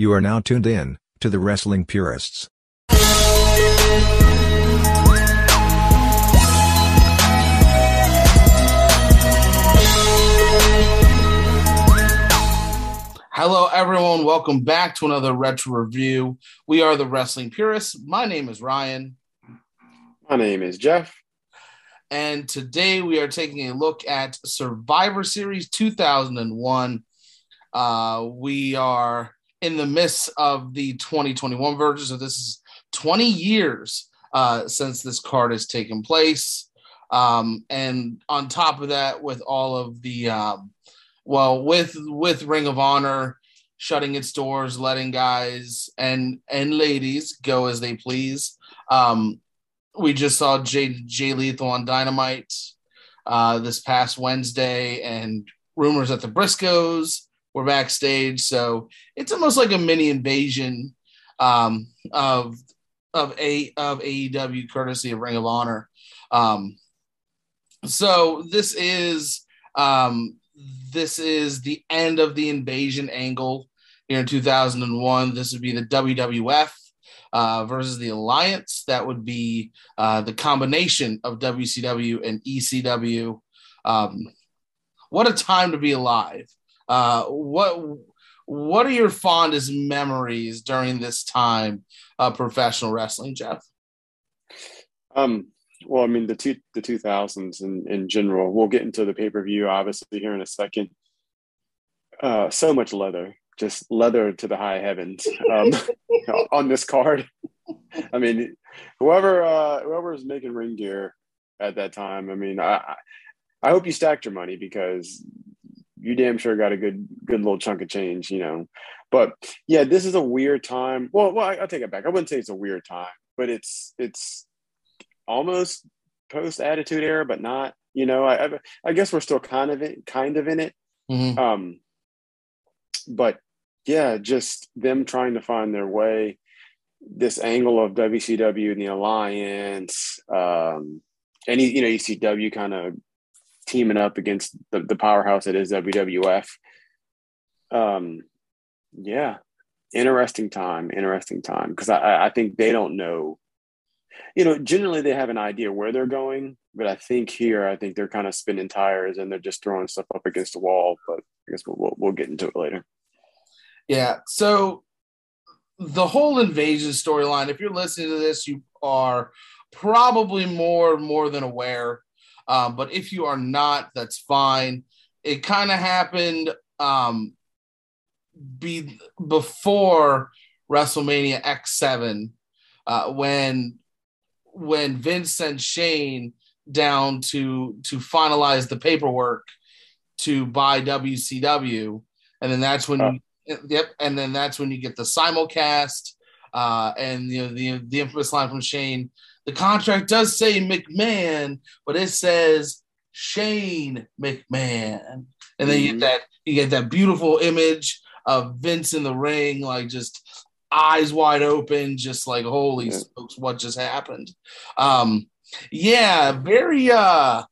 You are now tuned in to the Wrestling Purists. Hello, everyone. Welcome back to another retro review. We are the Wrestling Purists. My name is Ryan, My name is Jeff. and today we are taking a look at Survivor Series 2001. Uh, we are in the midst of the 2021 version, so this is 20 years uh, since this card has taken place. Um, and on top of that, with all of the um, well, with with Ring of Honor shutting its doors, letting guys and and ladies go as they please. Um, we just saw Jay, Jay Lethal on Dynamite uh, this past Wednesday, and rumors at the Briscoes were backstage. So it's almost like a mini invasion um, of of a of AEW, courtesy of Ring of Honor. Um, so this is um, this is the end of the invasion angle here in 2001. This would be the WWF uh, versus the Alliance. That would be uh, the combination of WCW and ECW. Um, what a time to be alive! Uh, what what are your fondest memories during this time of professional wrestling, Jeff? Um, well, I mean the two the two thousands in, in general. We'll get into the pay per view obviously here in a second. Uh, so much leather, just leather to the high heavens um, on this card. I mean, whoever uh, whoever was making ring gear at that time. I mean, I I hope you stacked your money because you damn sure got a good good little chunk of change, you know. But yeah, this is a weird time. Well, well, I, I'll take it back. I wouldn't say it's a weird time, but it's it's almost post attitude era, but not. You know, I, I I guess we're still kind of in, kind of in it. Mhm. Um, but yeah, just them trying to find their way. This angle of WCW and the Alliance, um, and you know ECW kind of teaming up against the, the powerhouse that is WWF. Um, yeah, interesting time, interesting time because I, I think they don't know. You know, generally they have an idea where they're going, but I think here, I think they're kind of spinning tires and they're just throwing stuff up against the wall. But I guess we'll we'll, we'll get into it later. Yeah. So the whole invasion storyline, if you're listening to this, you are probably more more than aware. Um, but if you are not, that's fine. It kind of happened um, be before WrestleMania X7 uh, when when Vince sent Shane down to to finalize the paperwork to buy WCW, and then that's when you, yep, and then that's when you get the simulcast, uh, and you know the the infamous line from Shane. The contract does say McMahon, but it says Shane McMahon, and then you get Mhm. that you get that beautiful image of Vince in the ring, like just eyes wide open, just like holy Yeah. smokes, what just happened? Um, yeah, very. uh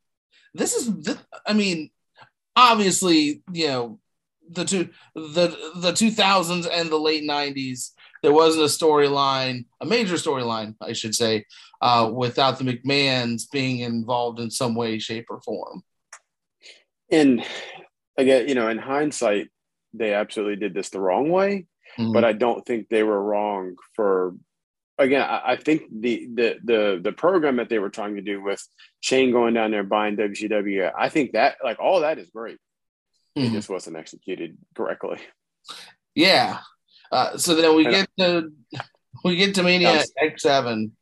This is, th- I mean, obviously, you know, the two the the two thousands and the late nineties. There wasn't a storyline, a major storyline, I should say, uh, without the McMahons being involved in some way, shape, or form. And again, you know, in hindsight, they absolutely did this the wrong way. but I don't think they were wrong for. Again, I, I think the, the the the program that they were trying to do with Shane going down there buying WCW, I think that like all that is great. It Mhm. just wasn't executed correctly. Yeah. Uh, so then we get to we get to Mania. X seven.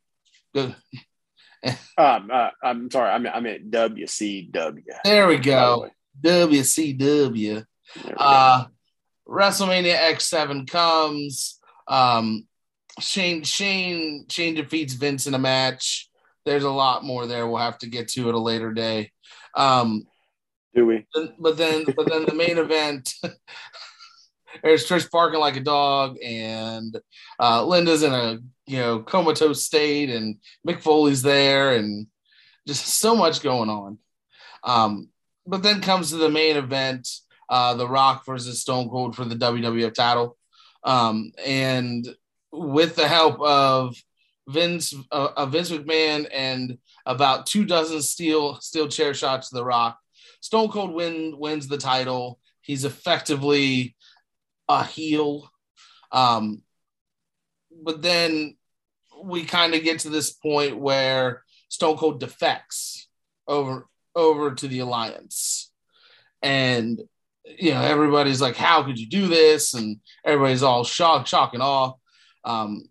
Good. Um, uh, I'm sorry, I mean I meant WCW. There we go. WCW. There we go. Uh, WrestleMania X7 comes. Um, Shane Shane Shane defeats Vince in a match. There's a lot more there. We'll have to get to at a later day. Um, Do we? but then but then the main event there's Trish barking like a dog and uh, Linda's in a you know comatose state and Mick Foley's there and just so much going on. Um, but then comes to the main event, uh, The Rock versus Stone Cold for the WWF title. Um, and with the help of Vince, uh, Vince McMahon, and about two dozen steel steel chair shots to the Rock, Stone Cold win, wins the title. He's effectively a heel. Um, but then we kind of get to this point where Stone Cold defects over over to the Alliance, and you know everybody's like, "How could you do this?" And everybody's all shock, shock and awe. Um,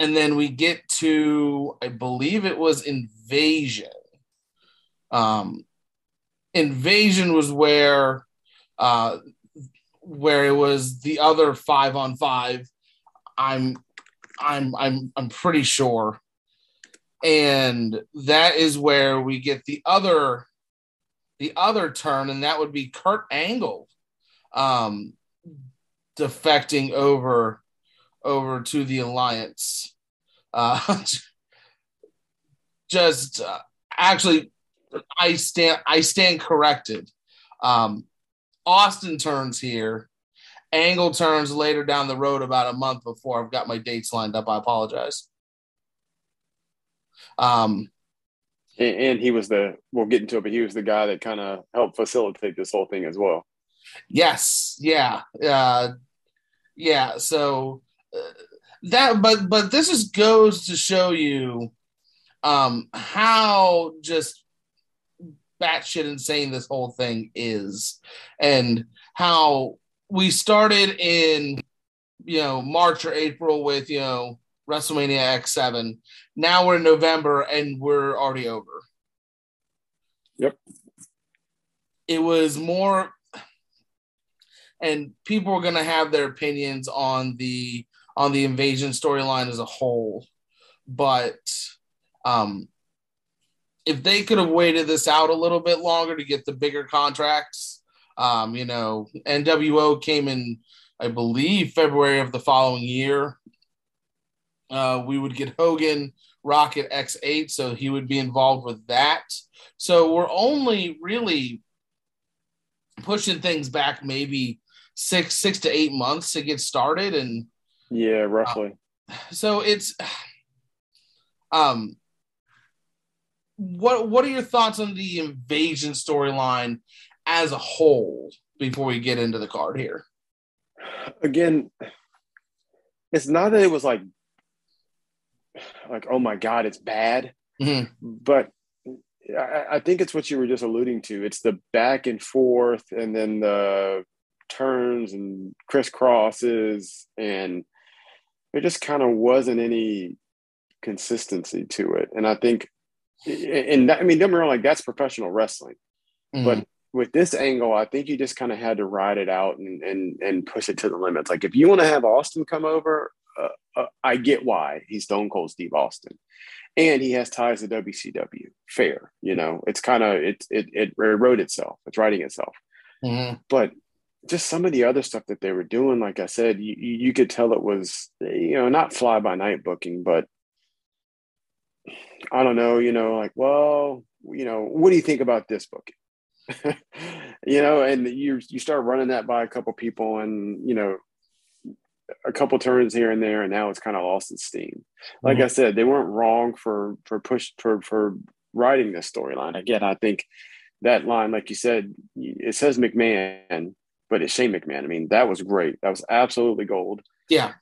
and then we get to, I believe it was Invasion. Um, Invasion was where, uh, where it was the other five on five. I'm, I'm, I'm, I'm pretty sure, and that is where we get the other, the other turn, and that would be Kurt Angle, um, defecting over over to the alliance. Uh, just uh, actually, I stand I stand corrected. Um, Austin turns here. Angle turns later down the road about a month before I've got my dates lined up. I apologize. Um, and, and he was the we'll get into it, but he was the guy that kind of helped facilitate this whole thing as well. Yes, yeah, uh, yeah. So that but but this just goes to show you um how just batshit insane this whole thing is and how we started in you know March or April with you know WrestleMania X7. Now we're in November and we're already over. Yep. It was more and people are going to have their opinions on the on the invasion storyline as a whole. But um, if they could have waited this out a little bit longer to get the bigger contracts, um, you know, NWO came in, I believe, February of the following year. Uh, we would get Hogan, Rocket X8, so he would be involved with that. So we're only really pushing things back maybe six six to eight months to get started, and yeah, roughly. Uh, so it's um what what are your thoughts on the invasion storyline as a whole before we get into the card here? Again, it's not that it was like like oh my god, it's bad, mm-hmm. but I, I think it's what you were just alluding to. It's the back and forth, and then the turns and crisscrosses, and there just kind of wasn't any consistency to it. And I think, and that, I mean, don't me wrong, like that's professional wrestling, mm-hmm. but with this angle, I think you just kind of had to ride it out and and and push it to the limits. Like if you want to have Austin come over, uh, uh, I get why he's Stone Cold Steve Austin, and he has ties to WCW. Fair, you know, it's kind of it, it it wrote itself. It's writing itself. Mm-hmm. But just some of the other stuff that they were doing, like I said, you, you could tell it was, you know, not fly by night booking, but I don't know, you know, like, well, you know, what do you think about this booking? you know, and you you start running that by a couple people, and you know, a couple turns here and there, and now it's kind of lost its steam. Like mm-hmm. I said, they weren't wrong for for push for for writing this storyline. Again, I think that line, like you said, it says McMahon, but it's Shane McMahon. I mean, that was great. That was absolutely gold. Yeah.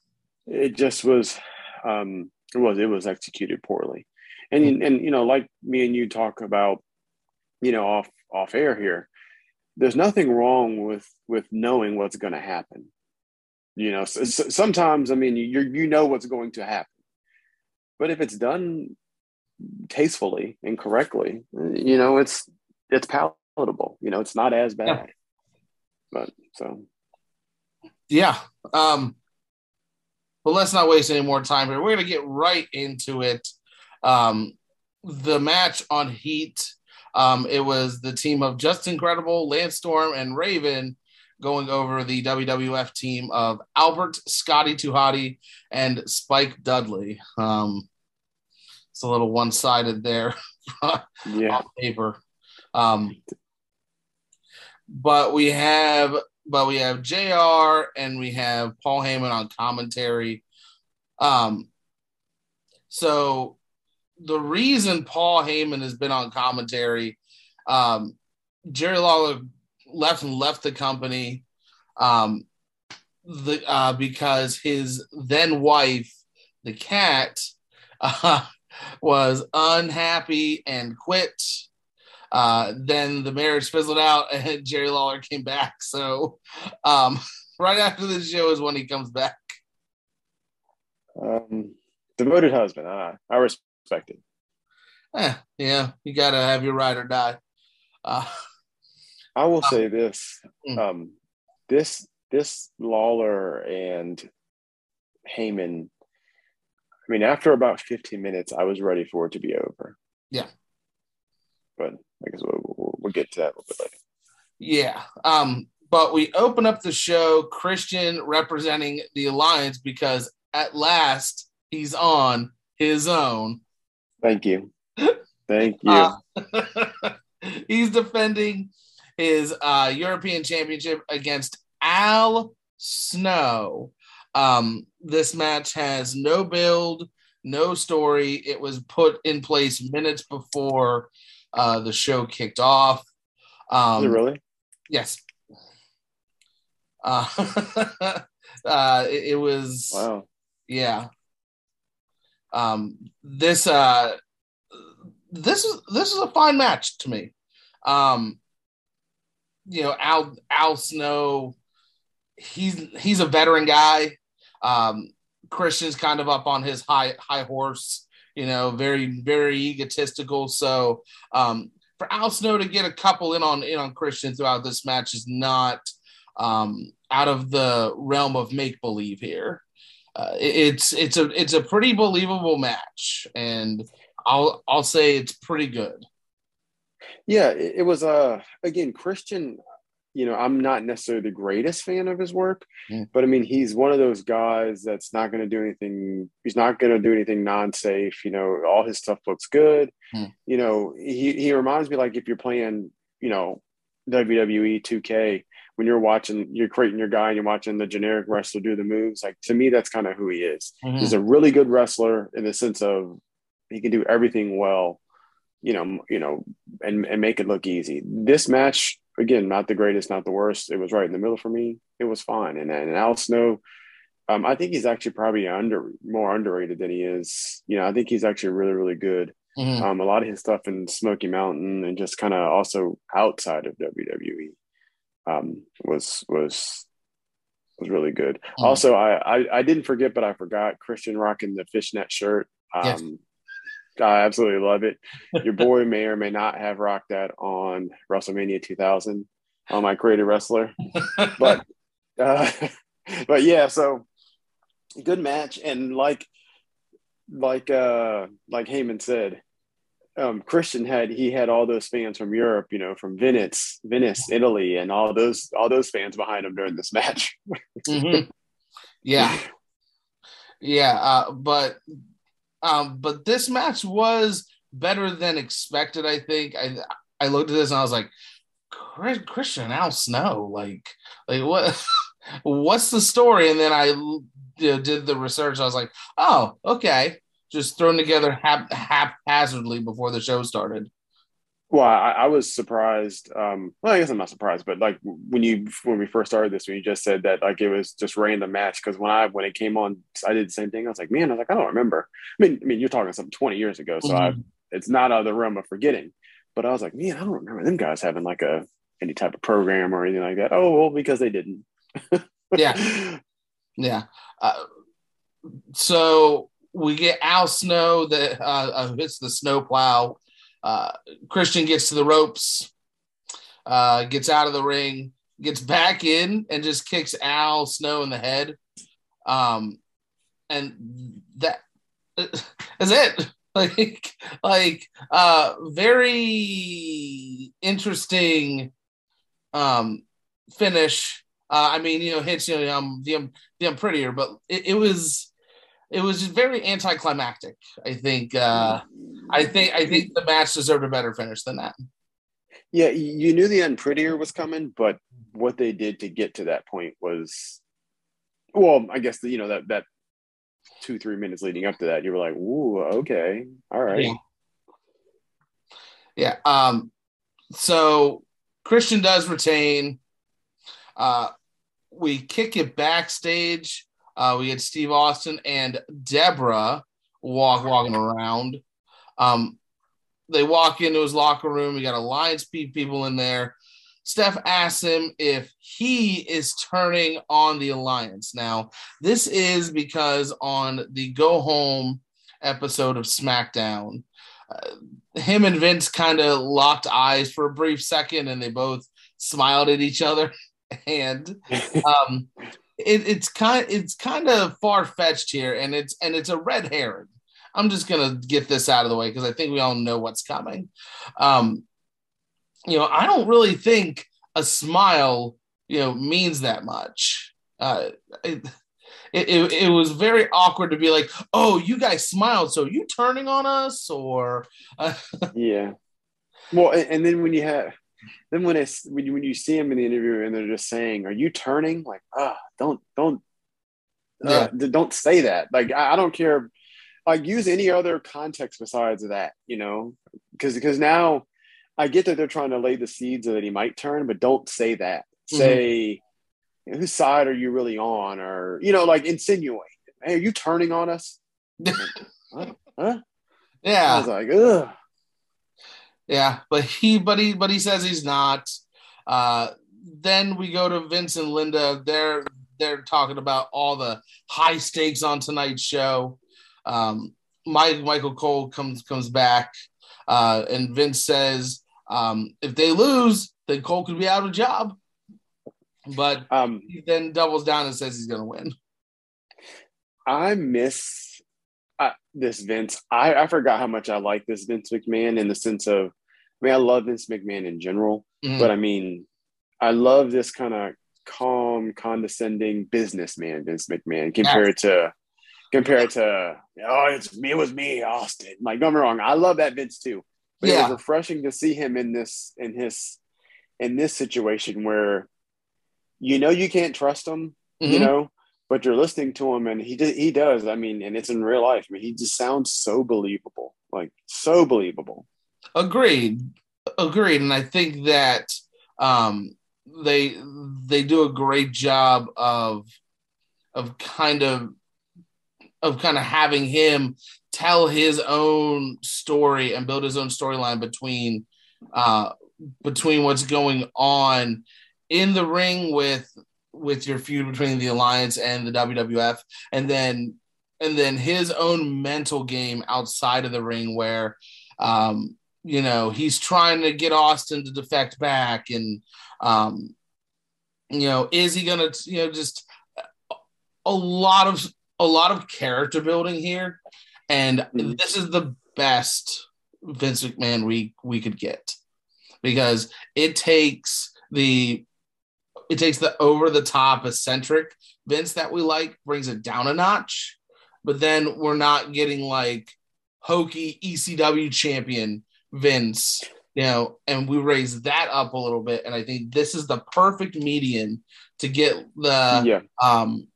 It just was, um, it was, it was executed poorly. And, and, you know, like me and you talk about, you know, off, off air here, there's nothing wrong with, with knowing what's going to happen. You know, so, so sometimes, I mean, you, you know what's going to happen, but if it's done tastefully and correctly, you know, it's, it's palatable, you know, it's not as bad. Yeah. But so yeah. Um but let's not waste any more time here. We're gonna get right into it. Um the match on Heat. Um, it was the team of Justin Credible, Landstorm, and Raven going over the WWF team of Albert, Scotty 2 Hotty, and Spike Dudley. Um, it's a little one sided there yeah. on paper. Um, but we have but we have JR and we have Paul Heyman on commentary. Um, so the reason Paul Heyman has been on commentary, um, Jerry Lawler left and left the company um, the, uh, because his then wife, the Kat, uh, was unhappy and quit. Uh, then the marriage fizzled out and Jerry Lawler came back. So um, right after the show is when he comes back. Um, devoted husband. I, I respect it. Eh, yeah, you got to have your ride or die. Uh, I will say this: Mm. um, this this Lawler and Heyman. I mean, after about 15 minutes, I was ready for it to be over. Yeah. But I guess we'll, we'll, we'll get to that a little bit later. Yeah. Um, but we open up the show, Christian representing the Alliance because at last he's on his own. Thank you. Thank you. Uh, he's defending his uh, European Championship against Al Snow. Um, this match has no build, no story. It was put in place minutes before uh, the show kicked off. Um, really? Yes. Uh, uh, it, it was Wow. yeah. Um, this uh, this is this is a fine match to me. Um, you know, Al Al Snow, he's he's a veteran guy. Um, Christian's kind of up on his high high horse. You know, very very egotistical. So um, for Al Snow to get a couple in on in on Christian throughout this match is not um, out of the realm of make believe here. Uh, it's it's a it's a pretty believable match, and I'll I'll say it's pretty good. Yeah, it, it was uh again Christian. You know, I'm not necessarily the greatest fan of his work, Mm. but I mean, he's one of those guys that's not going to do anything. He's not going to do anything non-safe. You know, all his stuff looks good. Mm. You know, he he reminds me like if you're playing, you know, WWE 2K when you're watching, you're creating your guy and you're watching the generic wrestler do the moves. Like to me, that's kind of who he is. Hmm. He's a really good wrestler in the sense of he can do everything well, you know, you know, and and make it look easy. This match, again, not the greatest, not the worst. It was right in the middle for me. It was fine. And and Al Snow, um, I think he's actually probably under more underrated than he is. You know, I think he's actually really really good. Mhm. Um, a lot of his stuff in Smoky Mountain and just kind of also outside of WWE um, was was was really good. Mhm. Also, I, I I didn't forget, but I forgot Christian rocking the fishnet shirt. Um, Yes. I absolutely love it. Your boy may or may not have rocked that on WrestleMania 2000 on my creative wrestler, but uh, but yeah, so good match and like like uh like Heyman said, um Christian had he had all those fans from Europe, you know, from Venice, Venice, Italy, and all those all those fans behind him during this match. Mhm. Yeah, yeah, uh, but um, but this match was better than expected. I think I I looked at this and I was like, Chris, Christian Al Snow, like like what what's the story? And then I you know, did the research. I was like, oh, okay, just thrown together hap- haphazardly before the show started. Well, I, I was surprised. Um, well, I guess I'm not surprised, but like when you when we first started this, when you just said that like it was just random match because when I when it came on, I did the same thing. I was like, man, I was like, I don't remember. I mean, I mean, you're talking something 20 years ago, so I Mhm. it's not out of the realm of forgetting. But I was like, man, I don't remember them guys having like a any type of program or anything like that. Oh, well, because they didn't. Yeah. Yeah. Uh, so we get Al Snow that uh, uh, hits the snowplow. Uh, Christian gets to the ropes, uh, gets out of the ring, gets back in, and just kicks Al Snow in the head. Um, and that is it. Like, like, uh, very interesting um, finish. Uh, I mean, you know, hits you know, um, the the prettier, but it, it was it was very anticlimactic. I think. Uh, I think I think the match deserved a better finish than that. Yeah, you knew the Unprettier was coming, but what they did to get to that point was, well, I guess the, you know that that two three minutes leading up to that, you were like, "Ooh, okay, all right." Yeah. yeah. Um. So Christian does retain. Uh, we kick it backstage. Uh, we had Steve Austin and Debra walk walking around. Um, they walk into his locker room. We got Alliance people in there. Steph asks him if he is turning on the Alliance. Now, this is because on the Go Home episode of SmackDown, uh, him and Vince kind of locked eyes for a brief second and they both smiled at each other. And um, it, it's kind it's kind of far fetched here, and it's and it's a red herring. I'm just gonna get this out of the way because I think we all know what's coming. Um, you know, I don't really think a smile, you know, means that much. Uh, it, it, it, was very awkward to be like, oh, you guys smiled, so you turning on us, or uh, yeah. Well, and, and then when you have then when it's when you, when you see him in the interview and they're just saying, "Are you turning?" Like, ah, don't don't uh, yeah. don't say that. Like, I, I, don't care. Like, use any other context besides that. You know, because because now I get that they're trying to lay the seeds that he might turn, but don't say that. Mm-hmm. Say whose side are you really on, or you know, like insinuate. Hey, are you turning on us? huh? huh? Yeah. I was like, ugh. Yeah, but he but he but he says he's not. Uh, then we go to Vince and Linda. They're they're talking about all the high stakes on tonight's show. Um, Mike Michael Cole comes comes back, uh, and Vince says um, if they lose, then Cole could be out of a job. But um, he then doubles down and says he's going to win. I miss this Vince. I, I forgot how much I like this Vince McMahon in the sense of, I mean, I love Vince McMahon in general, mm-hmm. but I mean, I love this kind of calm, condescending businessman Vince McMahon compared to compared to oh, it's me, it was me, Austin. Like, don't get me wrong, I love that Vince too. But yeah. it was refreshing to see him in this in his in this situation where you know you can't trust him, mm-hmm. you know, but you're listening to him and he he does i mean and it's in real life I mean, he just sounds so believable like so believable. Agreed. Agreed and i think that um they they do a great job of of kind of of kind of having him tell his own story and build his own storyline between uh between what's going on in the ring with with your feud between the alliance and the WWF, and then and then his own mental game outside of the ring where um, you know he's trying to get Austin to defect back, and um, you know is he gonna you know just a lot of a lot of character building here, and mm-hmm. this is the best Vince McMahon we we could get because it takes the it takes the over the top eccentric Vince that we like, brings it down a notch, but then we're not getting like hokey ECW champion Vince, you know, and we raise that up a little bit. And I think this is the perfect median to get the yeah. um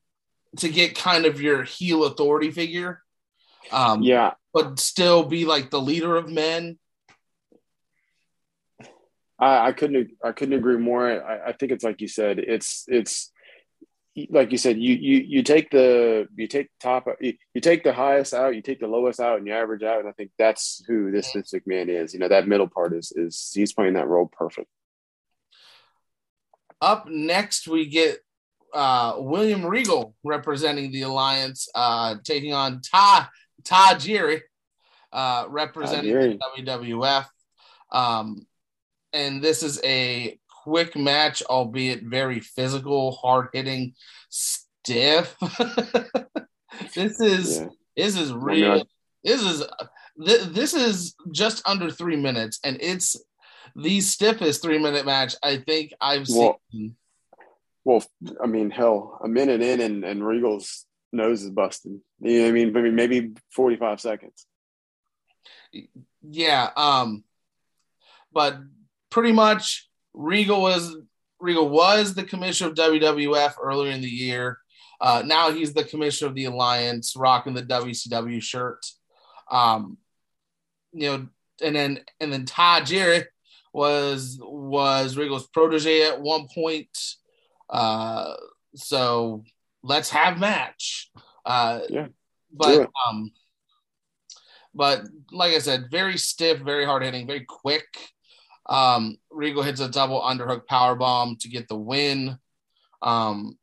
to get kind of your heel authority figure. Um yeah, but still be like the leader of men I, I couldn't I couldn't agree more. I, I think it's like you said. It's it's like you said. You you you take the you take top you, you take the highest out. You take the lowest out, and you average out. And I think that's who this Vince McMahon is. You know that middle part is is he's playing that role perfect. Up next, we get uh, William Regal representing the alliance, uh, taking on Ta Tajiri, uh, representing the WWF. Um, and this is a quick match, albeit very physical, hard hitting, stiff. this is yeah. this is real. This is this is just under three minutes, and it's the stiffest three minute match I think I've well, seen. Well, I mean, hell, a minute in and, and Regal's nose is busted. You know I mean? Maybe maybe 45 seconds. Yeah. Um, but pretty much Regal was Regal was the commissioner of WWF earlier in the year. Uh, now he's the commissioner of the Alliance, rocking the WCW shirt. Um, you know, and then and then Tajiri was was Regal's protege at one point. Uh, so let's have match. Uh, Yeah. but um, but like I said, very stiff, very hard hitting, very quick. Um, Regal hits a double underhook power bomb to get the win. Um,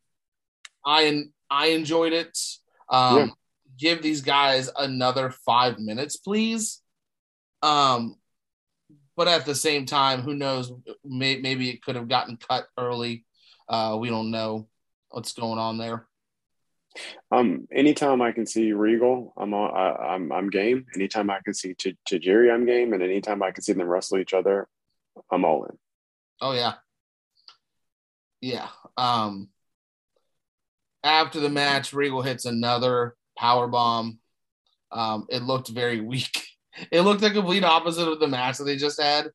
I I enjoyed it. Um, Yeah. Give these guys another five minutes, please. Um, but at the same time, who knows? May, maybe it could have gotten cut early. Uh, we don't know what's going on there. Um, anytime I can see Regal, I'm on, I, I'm I'm game. Anytime I can see Tajiri, I'm game, and anytime I can see them wrestle each other, I'm all in. Oh yeah. Yeah. Um after the match, Regal hits another power bomb. Um, it looked very weak. It looked the complete opposite of the match that they just had.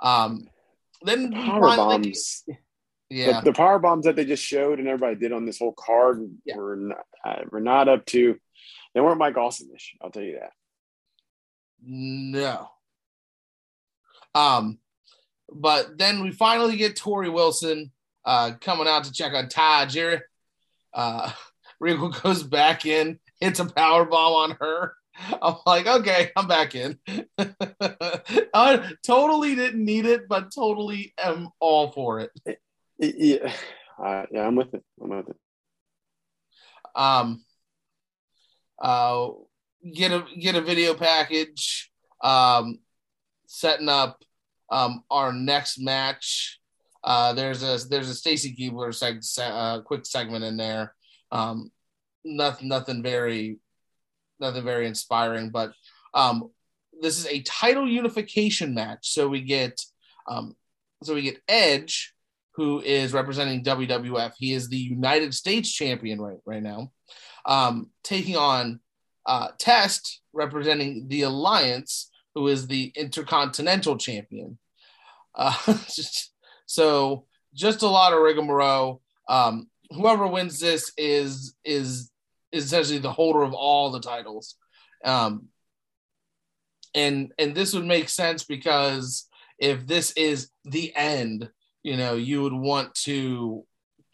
Um then we Power finally- bombs, Yeah. the, the power bombs that they just showed and everybody did on this whole card Yeah. were not, uh, were not up to. They weren't Mike Awesome-ish. I'll tell you that. No. Um, but then we finally get Torrie Wilson uh coming out to check on Tajiri. Uh Regal goes back in, hits a power bomb on her. I'm like, okay, I'm back in. I totally didn't need it, but totally am all for it. Yeah, uh, yeah, I'm with it. I'm with it. um uh get a get a video package um setting up um our next match uh there's a there's a Stacy Keibler seg- se- uh, quick segment in there. Um nothing nothing very nothing very inspiring but um this is a title unification match. So we get um so we get Edge who is representing WWF he is the United States champion right right now. Um, taking on uh, Test, representing the Alliance, who is the Intercontinental Champion. Uh, just- so just a lot of rigmarole. Um, whoever wins this is is is essentially the holder of all the titles, um, and and this would make sense because if this is the end, you know, you would want to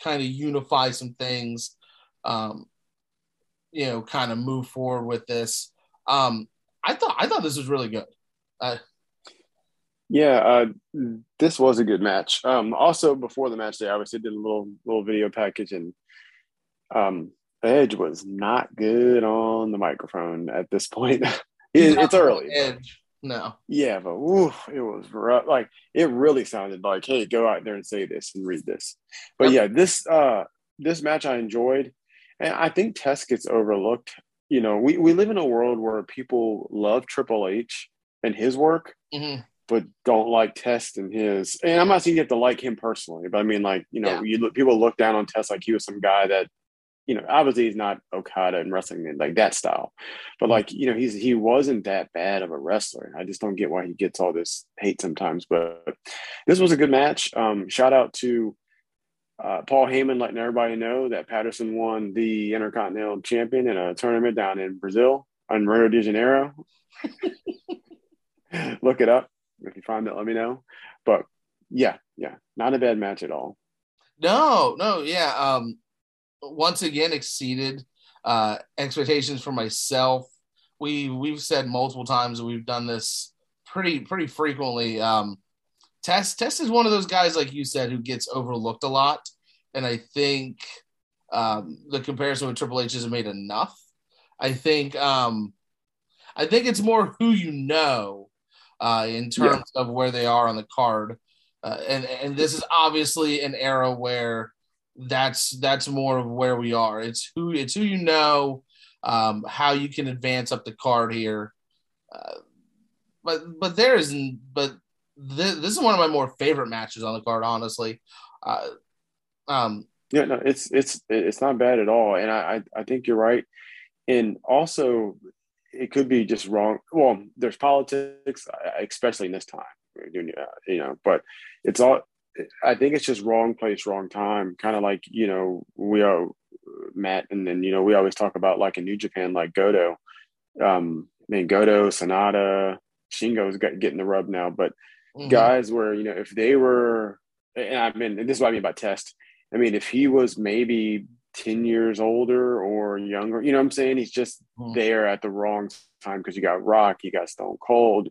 kind of unify some things. Um, you know, kind of move forward with this. Um, I thought I thought this was really good. Yeah, uh, this was a good match. Um, also, before the match, they obviously did a little little video package, and um, Edge was not good on the microphone at this point. it, it's early, Edge. No. yeah, but oof, it was rough. Like it really sounded like, hey, go out there and say this and read this. But yeah, this uh, this match I enjoyed, and I think Test gets overlooked. You know, we we live in a world where people love Triple H and his work, hmm but don't like Test and his. And I'm not saying you have to like him personally, but I mean, like you know, Yeah. you look, people look down on Test like he was some guy that, you know, obviously he's not Okada and wrestling in like that style, but like you know, he's he wasn't that bad of a wrestler. I just don't get why he gets all this hate sometimes. But this was a good match. Um, shout out to. Uh, Paul Heyman letting everybody know that Patterson won the Intercontinental Champion in a tournament down in Brazil on Rio de Janeiro. Look it up. If you find it, let me know. But yeah, yeah, not a bad match at all. No, no, yeah. Um, once again exceeded uh, expectations for myself. We we've said multiple times we've done this pretty pretty frequently. Um, Test Test is one of those guys, like you said, who gets overlooked a lot, and I think um, the comparison with Triple H hasn't made enough. I think um, I think it's more who you know uh, in terms of where they are on the card, uh, and and this is obviously an era where that's that's more of where we are. It's who it's who you know, um, how you can advance up the card here. Uh, but but there isn't. But this, this is one of my more favorite matches on the card, honestly. Uh, um, Yeah, no, it's it's it's not bad at all, and I I, I think you're right. And also, it could be just wrong. Well, there's politics, uh, especially in this time, you know. But it's all I think it's just wrong place, wrong time. Kind of like you know we are Matt, and then you know we always talk about like in New Japan, like Goto. Um, I mean Goto, Sanada, Shingo's getting the rub now, but mm-hmm. guys where you know if they were, and I mean this is what I mean by test. I mean if he was maybe 10 years older or younger. You know what I'm saying? He's just mm-hmm. there at the wrong time because you got Rock, you got Stone Cold,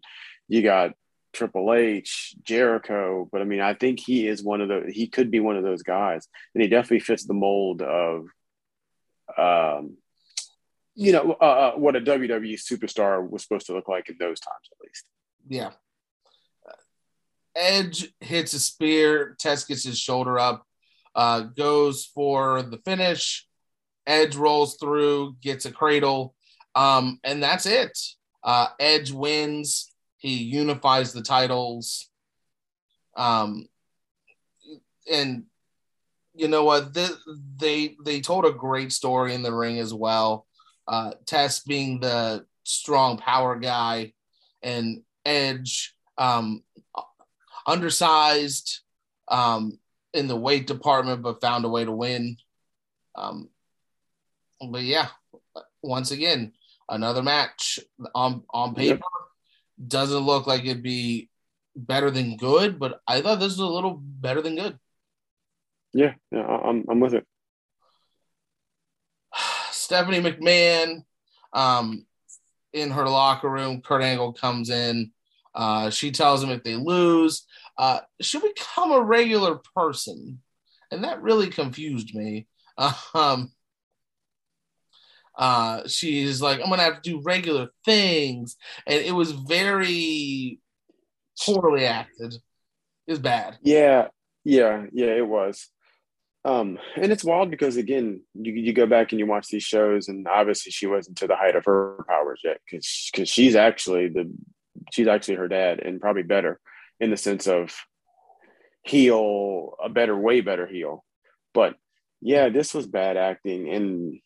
you got Triple H, Jericho. But I mean, I think he is one of the, he could be one of those guys. And he definitely fits the mold of, um, you know, uh, uh what a WWE superstar was supposed to look like in those times, at least. Yeah. Edge hits a spear. Test gets his shoulder up uh, goes for the finish. Edge rolls through, gets a cradle, um, and that's it. Uh, Edge wins. He unifies the titles. Um, and you know what? They, they they told a great story in the ring as well. Uh, Test being the strong power guy, and Edge um, undersized, um, in the weight department, but found a way to win. Um, but yeah, once again, another match on on paper yep. doesn't look like it'd be better than good, but I thought this was a little better than good. Yeah, yeah, I'm I'm with it. Stephanie McMahon, um, in her locker room, Kurt Angle comes in. Uh, she tells him if they lose, uh, she'll become a regular person. And that really confused me. Um, uh, she's like, I'm going to have to do regular things. And it was very poorly acted. It was bad. Yeah. Yeah. Yeah, it was. Um, and it's wild because again, you, you go back and you watch these shows, and obviously she wasn't to the height of her powers yet, because because she's actually the she's actually her dad, and probably better in the sense of heel, a better, way better heel. But yeah, this was bad acting, and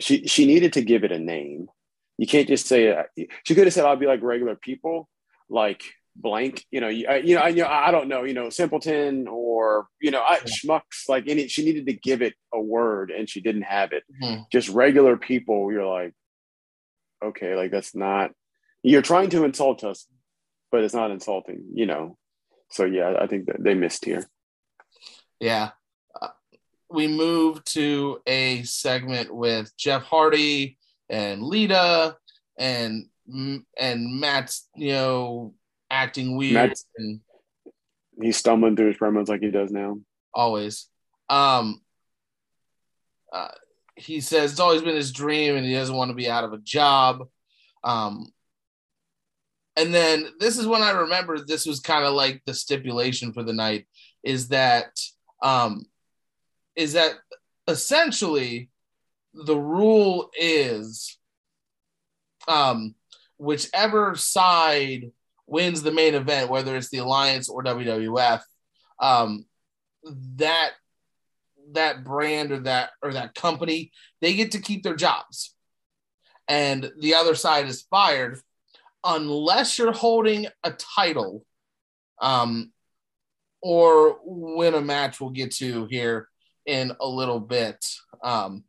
she she needed to give it a name. You can't just say uh, she could have said I'll be like regular people, like blank. You know, you, you know, I, you know, I don't know, you know, simpleton or you know, I, schmucks. Like any, she needed to give it a word, and she didn't have it. Mm-hmm. Just regular people. You're like, okay, like that's not. You're trying to insult us, but it's not insulting, you know. So yeah, I think that they missed here. Yeah. Uh, we move to a segment with Jeff Hardy and Lita and and Matt's, you know, acting weird Matt's, and he's stumbling through his promos like he does now. Always. Um uh, he says it's always been his dream and he doesn't want to be out of a job. Um, and then this is when I remember this was kind of like the stipulation for the night is that um is that essentially the rule is um whichever side wins the main event, whether it's the Alliance or WWF, um, that that brand or that or that company, they get to keep their jobs. And the other side is fired unless you're holding a title um, or win a match we'll get to here in a little bit. Um,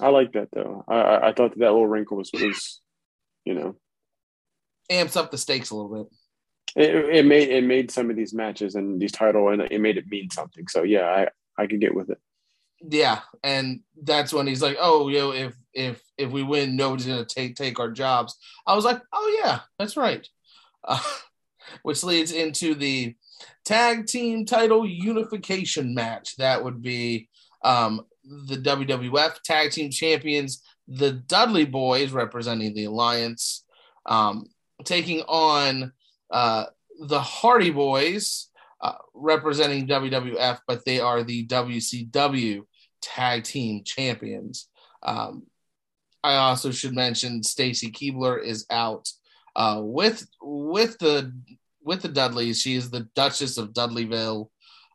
I like that though. I, I thought that, that little wrinkle was, was, you know, amps up the stakes a little bit. It, it made it made some of these matches and these title and it made it mean something. So yeah, I I could get with it. Yeah, and that's when he's like, "Oh, you know, if if if we win, nobody's gonna take take our jobs." I was like, "Oh yeah, that's right," uh, which leads into the tag team title unification match. That would be um, the WWF tag team champions, the Dudley Boys, representing the Alliance, um, taking on uh, the Hardy Boys. Uh, representing WWF, but they are the WCW tag team champions. Um, I also should mention Stacy Keibler is out uh, with with the with the Dudleys. She is the Duchess of Dudleyville.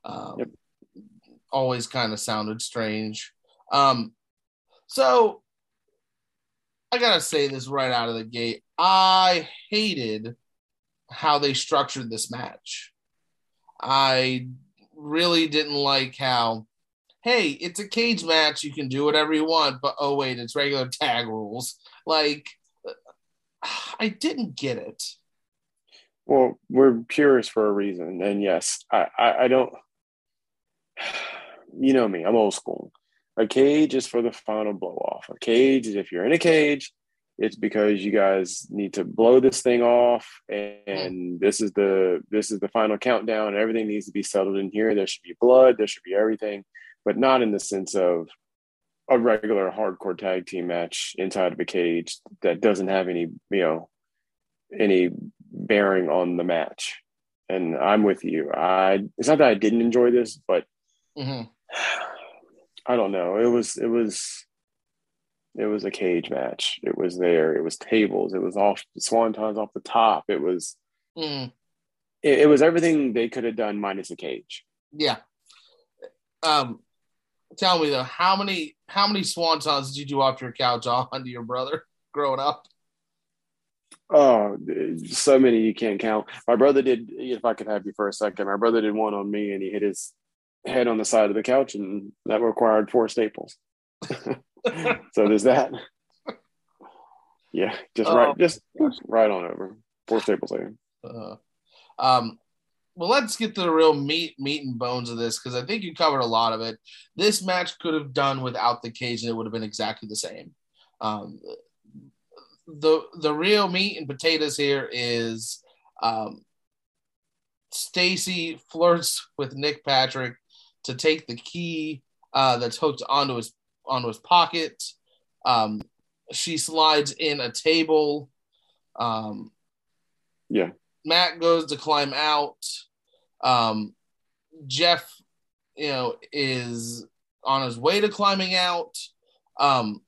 Um, yep. Always kind of sounded strange. Um, so I gotta say this right out of the gate. I hated how they structured this match. I really didn't like how, hey, it's a cage match. You can do whatever you want, but oh, wait, it's regular tag rules. Like, uh, I didn't get it. Well, we're purists for a reason. And yes, I, I, I don't, you know me, I'm old school. A cage is for the final blow off. A cage is if you're in a cage, it's because you guys need to blow this thing off and this is the this is the final countdown and everything needs to be settled in here there should be blood there should be everything but not in the sense of a regular hardcore tag team match inside of a cage that doesn't have any you know any bearing on the match and i'm with you i it's not that i didn't enjoy this but mm-hmm. i don't know it was it was it was a cage match. It was there. It was tables. It was off swantons off the top. It was mm. it, it, was everything they could have done minus a cage. Yeah. Um tell me though, how many how many swantons did you do off your couch onto your brother growing up? Oh, so many you can't count. My brother did. If I could have you for a second, my brother did one on me, and he hit his head on the side of the couch, and that required four staples. so there's that. Yeah, just right, oh, just right on over. Four staples later. Uh, um, well, let's get to the real meat, meat and bones of this because I think you covered a lot of it. This match could have done without the cage, and it would have been exactly the same. Um, the the real meat and potatoes here is um, Stacy flirts with Nick Patrick to take the key uh, that's hooked onto his onto his pocket. Um, she slides in a table. Um, yeah. Matt goes to climb out. Um, Jeff, you know, is on his way to climbing out. Um,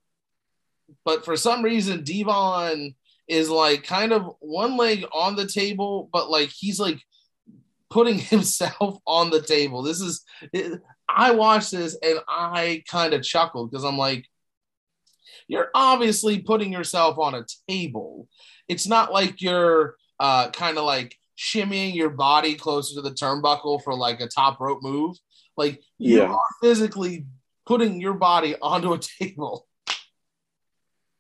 but for some reason, Devon is like kind of one leg on the table, but like he's like putting himself on the table. This is I watched this and I kind of chuckled because I'm like, you're obviously putting yourself on a table. It's not like you're uh, kind of like shimmying your body closer to the turnbuckle for like a top rope move. Like you yeah. are physically putting your body onto a table.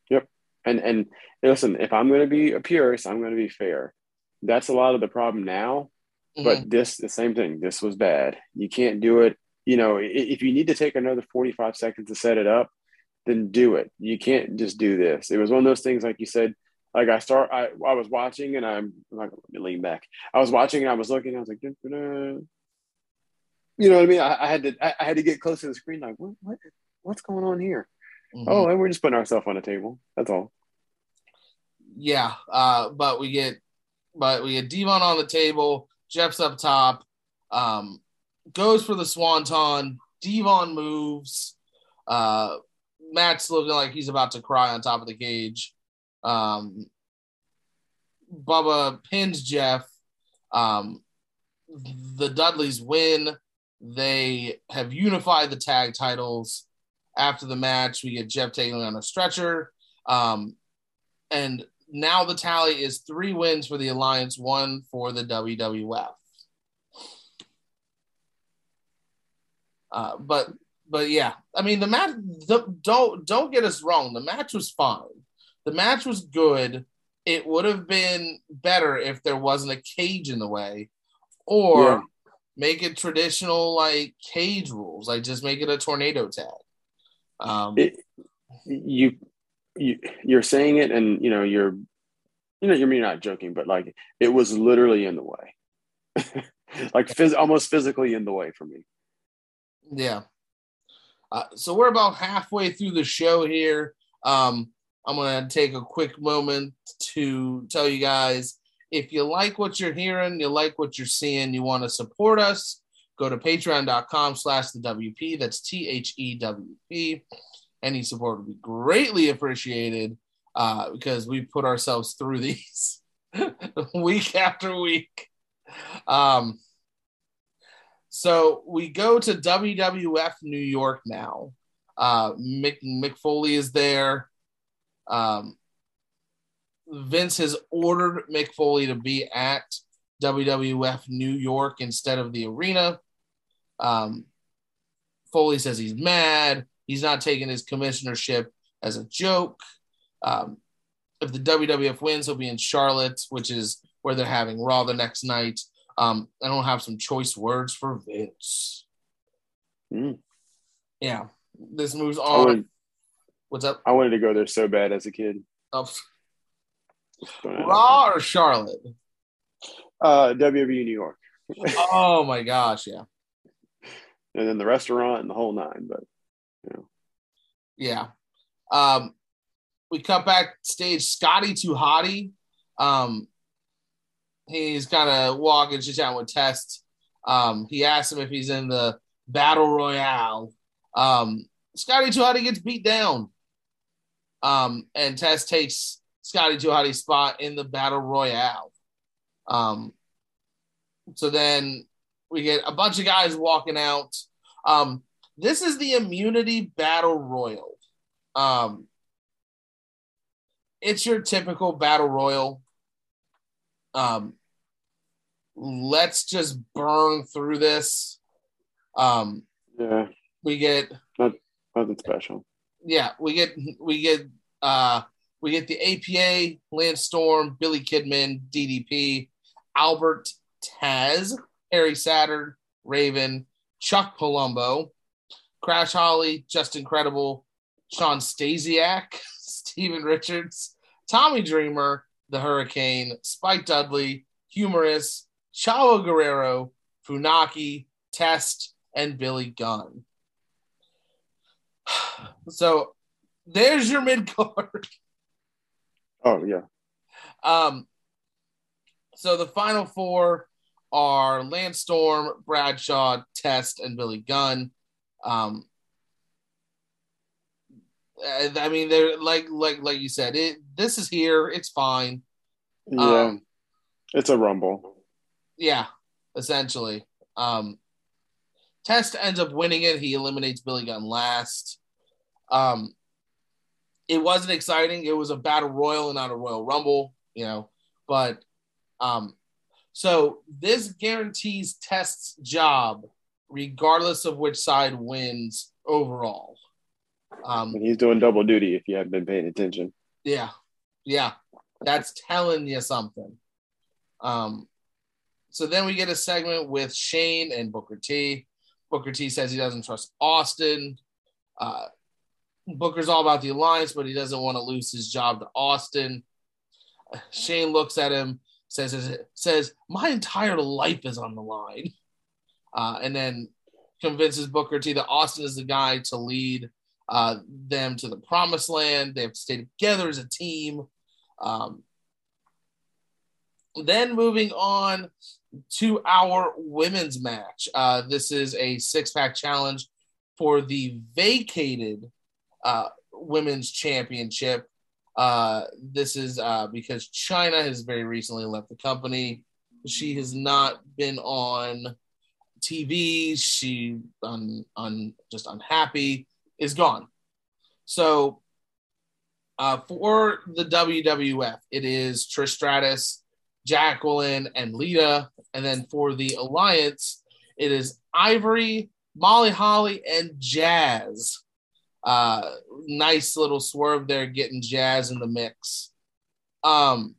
Yep. And and listen, if I'm going to be a purist, I'm going to be fair. That's a lot of the problem now. Mm-hmm. But this, the same thing. This was bad. You can't do it you know, if you need to take another 45 seconds to set it up, then do it. You can't just do this. It was one of those things, like you said, like I start, I, I was watching and I'm, I'm like, let me lean back. I was watching and I was looking, I was like, you know what I mean? I, I had to, I, I, had to get close to the screen. Like, what, what what's going on here? Mm-hmm. Oh, and we're just putting ourselves on a table. That's all. Yeah. Uh, but we get, but we get Devon on the table. Jeff's up top. Um, goes for the swanton. Devon moves. Uh, Matt's looking like he's about to cry on top of the cage. Um, Bubba pins Jeff. Um, the Dudleys win. They have unified the tag titles. After the match, we get Jeff taking on a stretcher. Um, and now the tally is three wins for the Alliance, one for the WWF. Uh, but but yeah, I mean the match. The, don't don't get us wrong. The match was fine. The match was good. It would have been better if there wasn't a cage in the way, or yeah. make it traditional like cage rules. Like just make it a tornado tag. Um, it, you you you're saying it, and you know you're you know you're not joking, but like it was literally in the way, like phys- almost physically in the way for me. Yeah. Uh, so we're about halfway through the show here. Um, I'm going to take a quick moment to tell you guys if you like what you're hearing, you like what you're seeing, you want to support us, go to patreon.com slash the WP. That's T H E W P. Any support would be greatly appreciated uh, because we put ourselves through these week after week. Um, so we go to WWF New York now. Uh, Mick, Mick Foley is there. Um, Vince has ordered Mick Foley to be at WWF New York instead of the arena. Um, Foley says he's mad. He's not taking his commissionership as a joke. Um, if the WWF wins, he'll be in Charlotte, which is where they're having Raw the next night. Um, I don't have some choice words for Vince. Mm. Yeah, this moves I on. What's up? I wanted to go there so bad as a kid. Oh, Raw or Charlotte? Uh, WWE New York, Oh my gosh, yeah, and then the restaurant and the whole nine. But yeah. Um, we cut backstage. Scotty Too Hottie. Um, he's kind of walking, chit chatting with Test. Um, he asks him if he's in the battle royale. Um, Scotty Hottie gets beat down. Um, and Test takes Scotty Hottie's spot in the battle royale. Um, so then we get a bunch of guys walking out. Um, this is the immunity battle royal. Um, it's your typical battle royal. Um, let's just burn through this. Um, yeah, we get nothing special. Yeah, we get we get uh we get the APA, Lance Storm, Billy Kidman, DDP, Albert Taz, Perry Saturn, Raven, Chuck Palumbo, Crash Holly, Justin Credible, Shawn Stasiak, Steven Richards, Tommy Dreamer, The Hurricane, Spike Dudley, Hugh Morrus, Chavo Guerrero, Funaki, Test, and Billy Gunn. So there's your mid card. Oh yeah, Um, so the final four are Lance Storm, Bradshaw, Test, and Billy Gunn. Um, I mean, they're like like like you said, it. This is here. It's fine. yeah. Um, it's a rumble. Yeah, essentially. Um, Test ends up winning it. He eliminates Billy Gunn last. Um, it wasn't exciting. It was a battle royal and not a royal rumble, you know. But um, so this guarantees Test's job, regardless of which side wins overall. Um, And he's doing double duty if you haven't been paying attention. yeah, yeah, that's telling you something. Um, so then we get a segment with Shane and Booker T. Booker T says he doesn't trust Austin. Uh, Booker's all about the alliance, but he doesn't want to lose his job to Austin. Shane looks at him, says says my entire life is on the line, uh, and then convinces Booker T that Austin is the guy to lead uh, them to the promised land. They have to stay together as a team. Um, then moving on to our women's match. Uh, this is a six pack challenge for the vacated uh, women's championship. Uh, this is uh, because Chyna has very recently left the company. She has not been on TV. She un, un, just unhappy is gone. So uh, for the WWF, it is Trish Stratus, Jacqueline, and Lita. And then for the Alliance, it is Ivory, Molly Holly, and Jazz. Uh, nice little swerve there, getting Jazz in the mix. Um,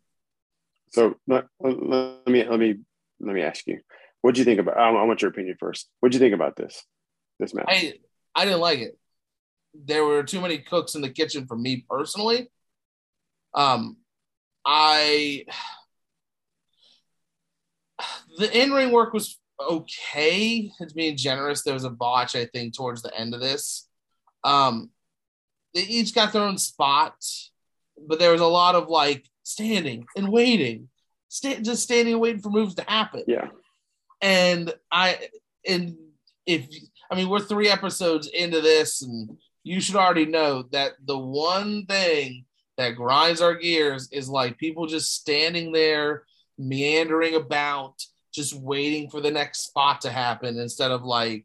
So let, let me let me let me ask you, what do you think about? I, I want your opinion first. What do you think about this this match? I I didn't like it. There were too many cooks in the kitchen for me personally. Um, I the in ring work was okay. It's being generous. There was a botch, I think, towards the end of this. Um, they each got their own spot, but there was a lot of like standing and waiting, sta- just standing and waiting for moves to happen yeah, and I and if I mean we're three episodes into this, and you should already know that the one thing that grinds our gears is like people just standing there meandering about, just waiting for the next spot to happen instead of like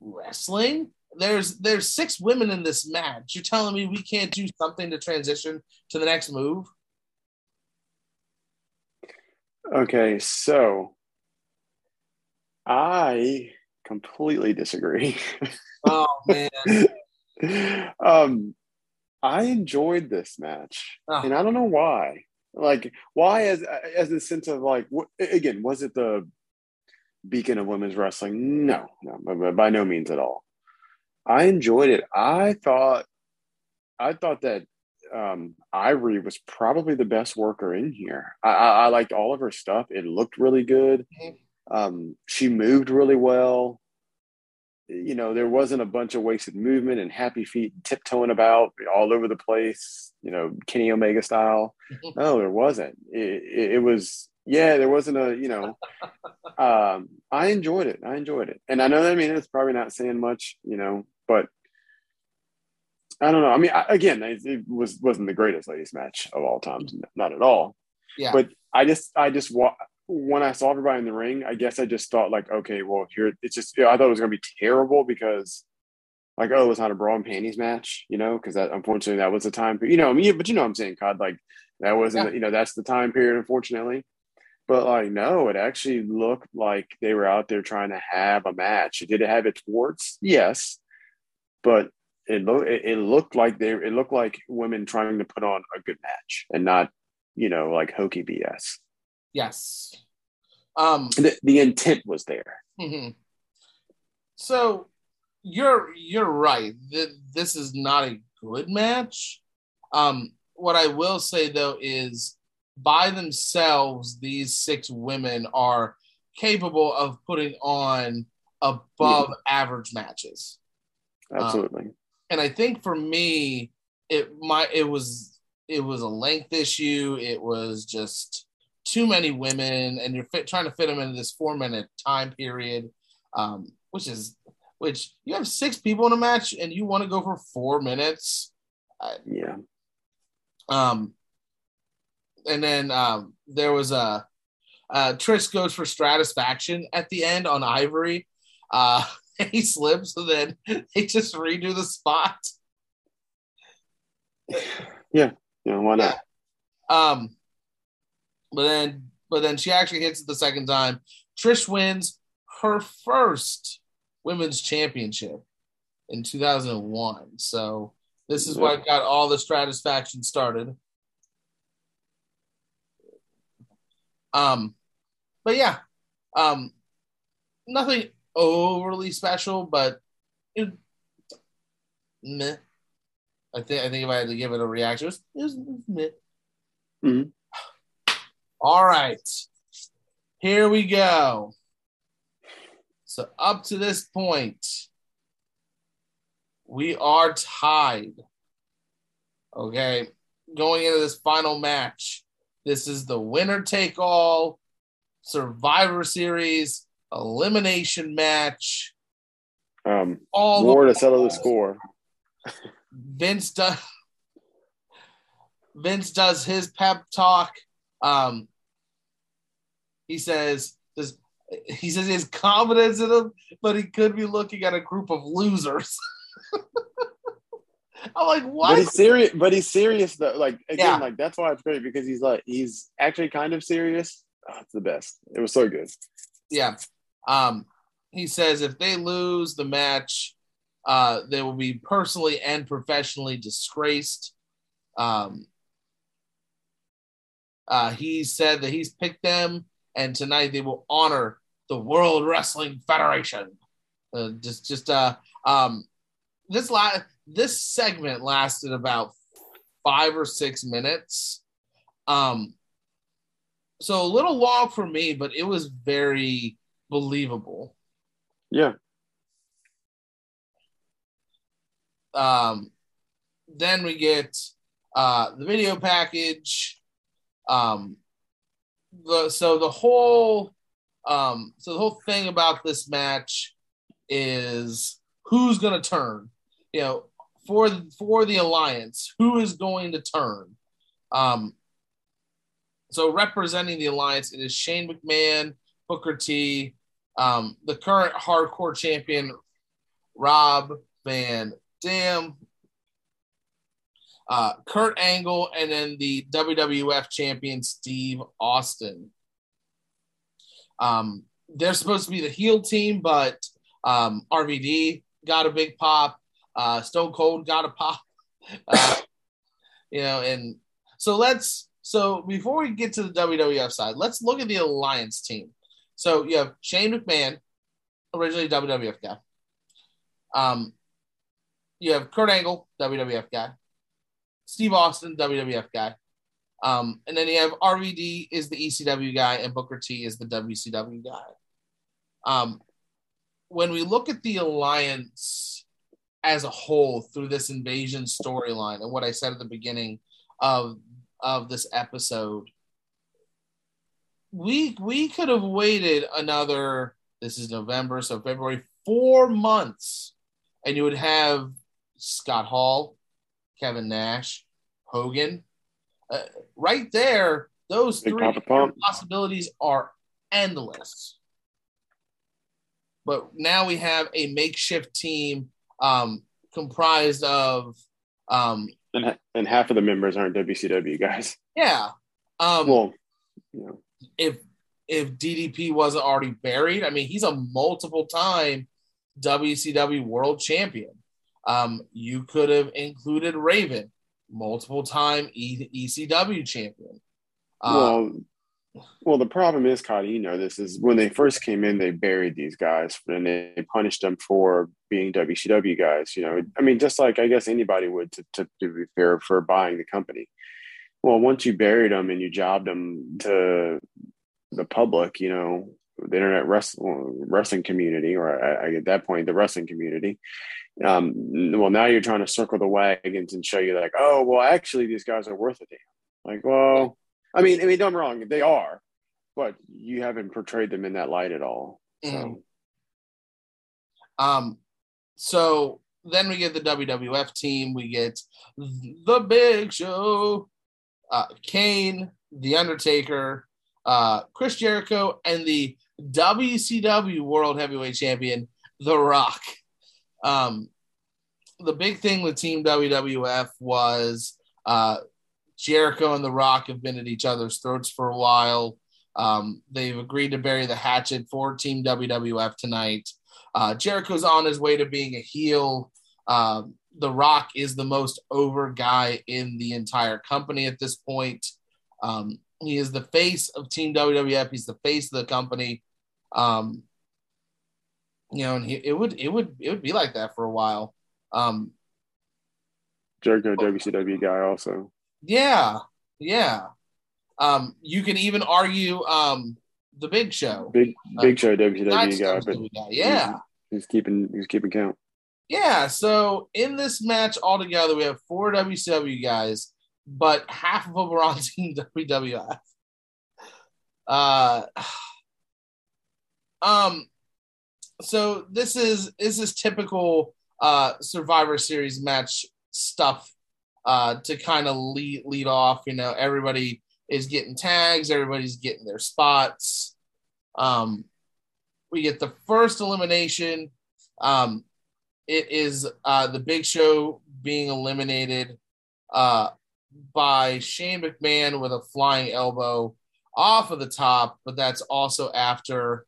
wrestling. There's there's six women in this match. You're telling me we can't do something to transition to the next move? Okay, so I completely disagree. Oh man. um, I enjoyed this match, Oh. and I don't know why. Like, why as as a sense of like, again, was it the beacon of women's wrestling? No, no, by, by no means at all. I enjoyed it. I thought, I thought that um, Ivory was probably the best worker in here. I, I, I liked all of her stuff. It looked really good. Mhm. Um, she moved really well. You know, there wasn't a bunch of wasted movement and happy feet tiptoeing about all over the place. You know, Kenny Omega style. No, there wasn't. It, it, it was yeah, there wasn't a you know. um, I enjoyed it. I enjoyed it, and I know that I mean it's probably not saying much, you know, but I don't know. I mean, I, again, it, it was wasn't the greatest ladies match of all times, not at all. Yeah. But I just, I just wa- when I saw everybody in the ring, I guess I just thought like, okay, well, here it's just. You know, I thought it was going to be terrible because, like, oh, it's not a bra and panties match, you know, because that unfortunately that was the time. Period. You know, I mean, but you know, what I'm saying, Cod, like that wasn't, you know, that's the time period, unfortunately. But like, no, it actually looked like they were out there trying to have a match. Did it have its warts? Yes, but it looked it looked like they it looked like women trying to put on a good match and not you know like hokey BS. Yes. Um The, the intent was there. mhm. so you're you're right. Th- This is not a good match. Um what I will say though is by themselves these six women are capable of putting on above average matches. Absolutely. and I think for me, it my it was it was a length issue. It was just too many women, and you're fit, trying to fit them into this four minute time period, um, which is which you have six people in a match, and you want to go for four minutes. yeah. Um, and then um, there was a uh, Trish goes for Stratisfaction at the end on Ivory. Uh, and he slips, and then they just redo the spot. Yeah. Yeah, why not? Um, but then, but then she actually hits it the second time. Trish wins her first women's championship in 2001. So this is what got all the Stratisfaction started. Um, but yeah, um, nothing overly special, but it, meh. I think I think if I had to give it a reaction, it was, it was meh. Mhm. All right, here we go. So up to this point, we are tied. Okay, going into this final match, this is the winner take all Survivor Series elimination match. Um, All more to settle the score. Vince does Vince does his pep talk. Um, he says this, he says he has confidence in him, but he could be looking at a group of losers. I'm like, what? But he's serious. But he's serious though. Like again, Yeah. like that's why it's great because he's like he's actually kind of serious. Oh, it's the best. It was so good. Yeah. Um, he says if they lose the match, uh, they will be personally and professionally disgraced. Um, uh, he said that he's picked them, and tonight they will honor the World Wrestling Federation. Uh, just, just, uh, um, this la- this segment lasted about five or six minutes. Um, so a little long for me, but it was very believable. Yeah. Um, then we get uh, the video package. Um, the so the whole um, so the whole thing about this match is who's going to turn. You know, for for the alliance, who is going to turn? Um, so representing the alliance, it is Shane McMahon, Booker T, um, the current hardcore champion Rob Van Dam, uh, Kurt Angle, and then the WWF champion Steve Austin. Um, they're supposed to be the heel team, but Um, RVD got a big pop. Uh, Stone Cold got a pop. Uh, you know, and so let's so before we get to the WWF side, let's look at the alliance team. So you have Shane McMahon, originally WWF guy. Um, you have Kurt Angle, WWF guy. Steve Austin, WWF guy. Um, and then you have RVD is the ECW guy, and Booker T is the WCW guy. Um, when we look at the alliance as a whole through this invasion storyline and what I said at the beginning of of this episode, we we could have waited another. This is November, so February, four months, and you would have Scott Hall, Kevin Nash, Hogan. Uh, right there, those Big three possibilities are endless. But now we have a makeshift team um, comprised of, um, And, and half of the members aren't WCW guys. yeah. Um, Well, know, if if DDP wasn't already buried, I mean, he's a multiple time WCW world champion. Um, you could have included Raven, multiple time e- ECW champion. Uh, well, well, the problem is, Cody, you know, this is when they first came in, they buried these guys and they punished them for being WCW guys. You know, I mean, just like I guess anybody would to, to, to be fair for buying the company. Well, once you buried them and you jobbed them to the public, you know, the internet wrestling, wrestling community, or I, at that point, the wrestling community. Um, well, now you're trying to circle the wagons and show you like, oh, well, actually, these guys are worth a damn. Like, well, I mean, I mean, don't wrong, they are, but you haven't portrayed them in that light at all. So, Mhm. Um, so then we get the WWF team. We get the Big Show, uh, Kane, The Undertaker, uh, Chris Jericho, and the WCW World Heavyweight Champion, The Rock. Um, the big thing with Team WWF was uh, Jericho and The Rock have been at each other's throats for a while. Um, they've agreed to bury the hatchet for Team WWF tonight. Uh, Jericho's on his way to being a heel. Um, the Rock is the most over guy in the entire company at this point. Um, he is the face of Team WWF. He's the face of the company. Um, you know, and he, it would it would it would be like that for a while. Um, Jericho, WCW guy, also. yeah, yeah. Um, you can even argue um, the Big Show. Big, big show, Not WCW guy, WCW guy. Yeah. he's keeping, he's keeping count. Yeah, so in this match altogether, we have four WCW guys, but half of them are on Team WWF. Uh, um, so this is this is typical uh Survivor Series match stuff uh to kind of lead lead off. You know, everybody is getting tags, everybody's getting their spots. Um, we get the first elimination. Um, it is uh, the Big Show being eliminated uh, by Shane McMahon with a flying elbow off of the top, but that's also after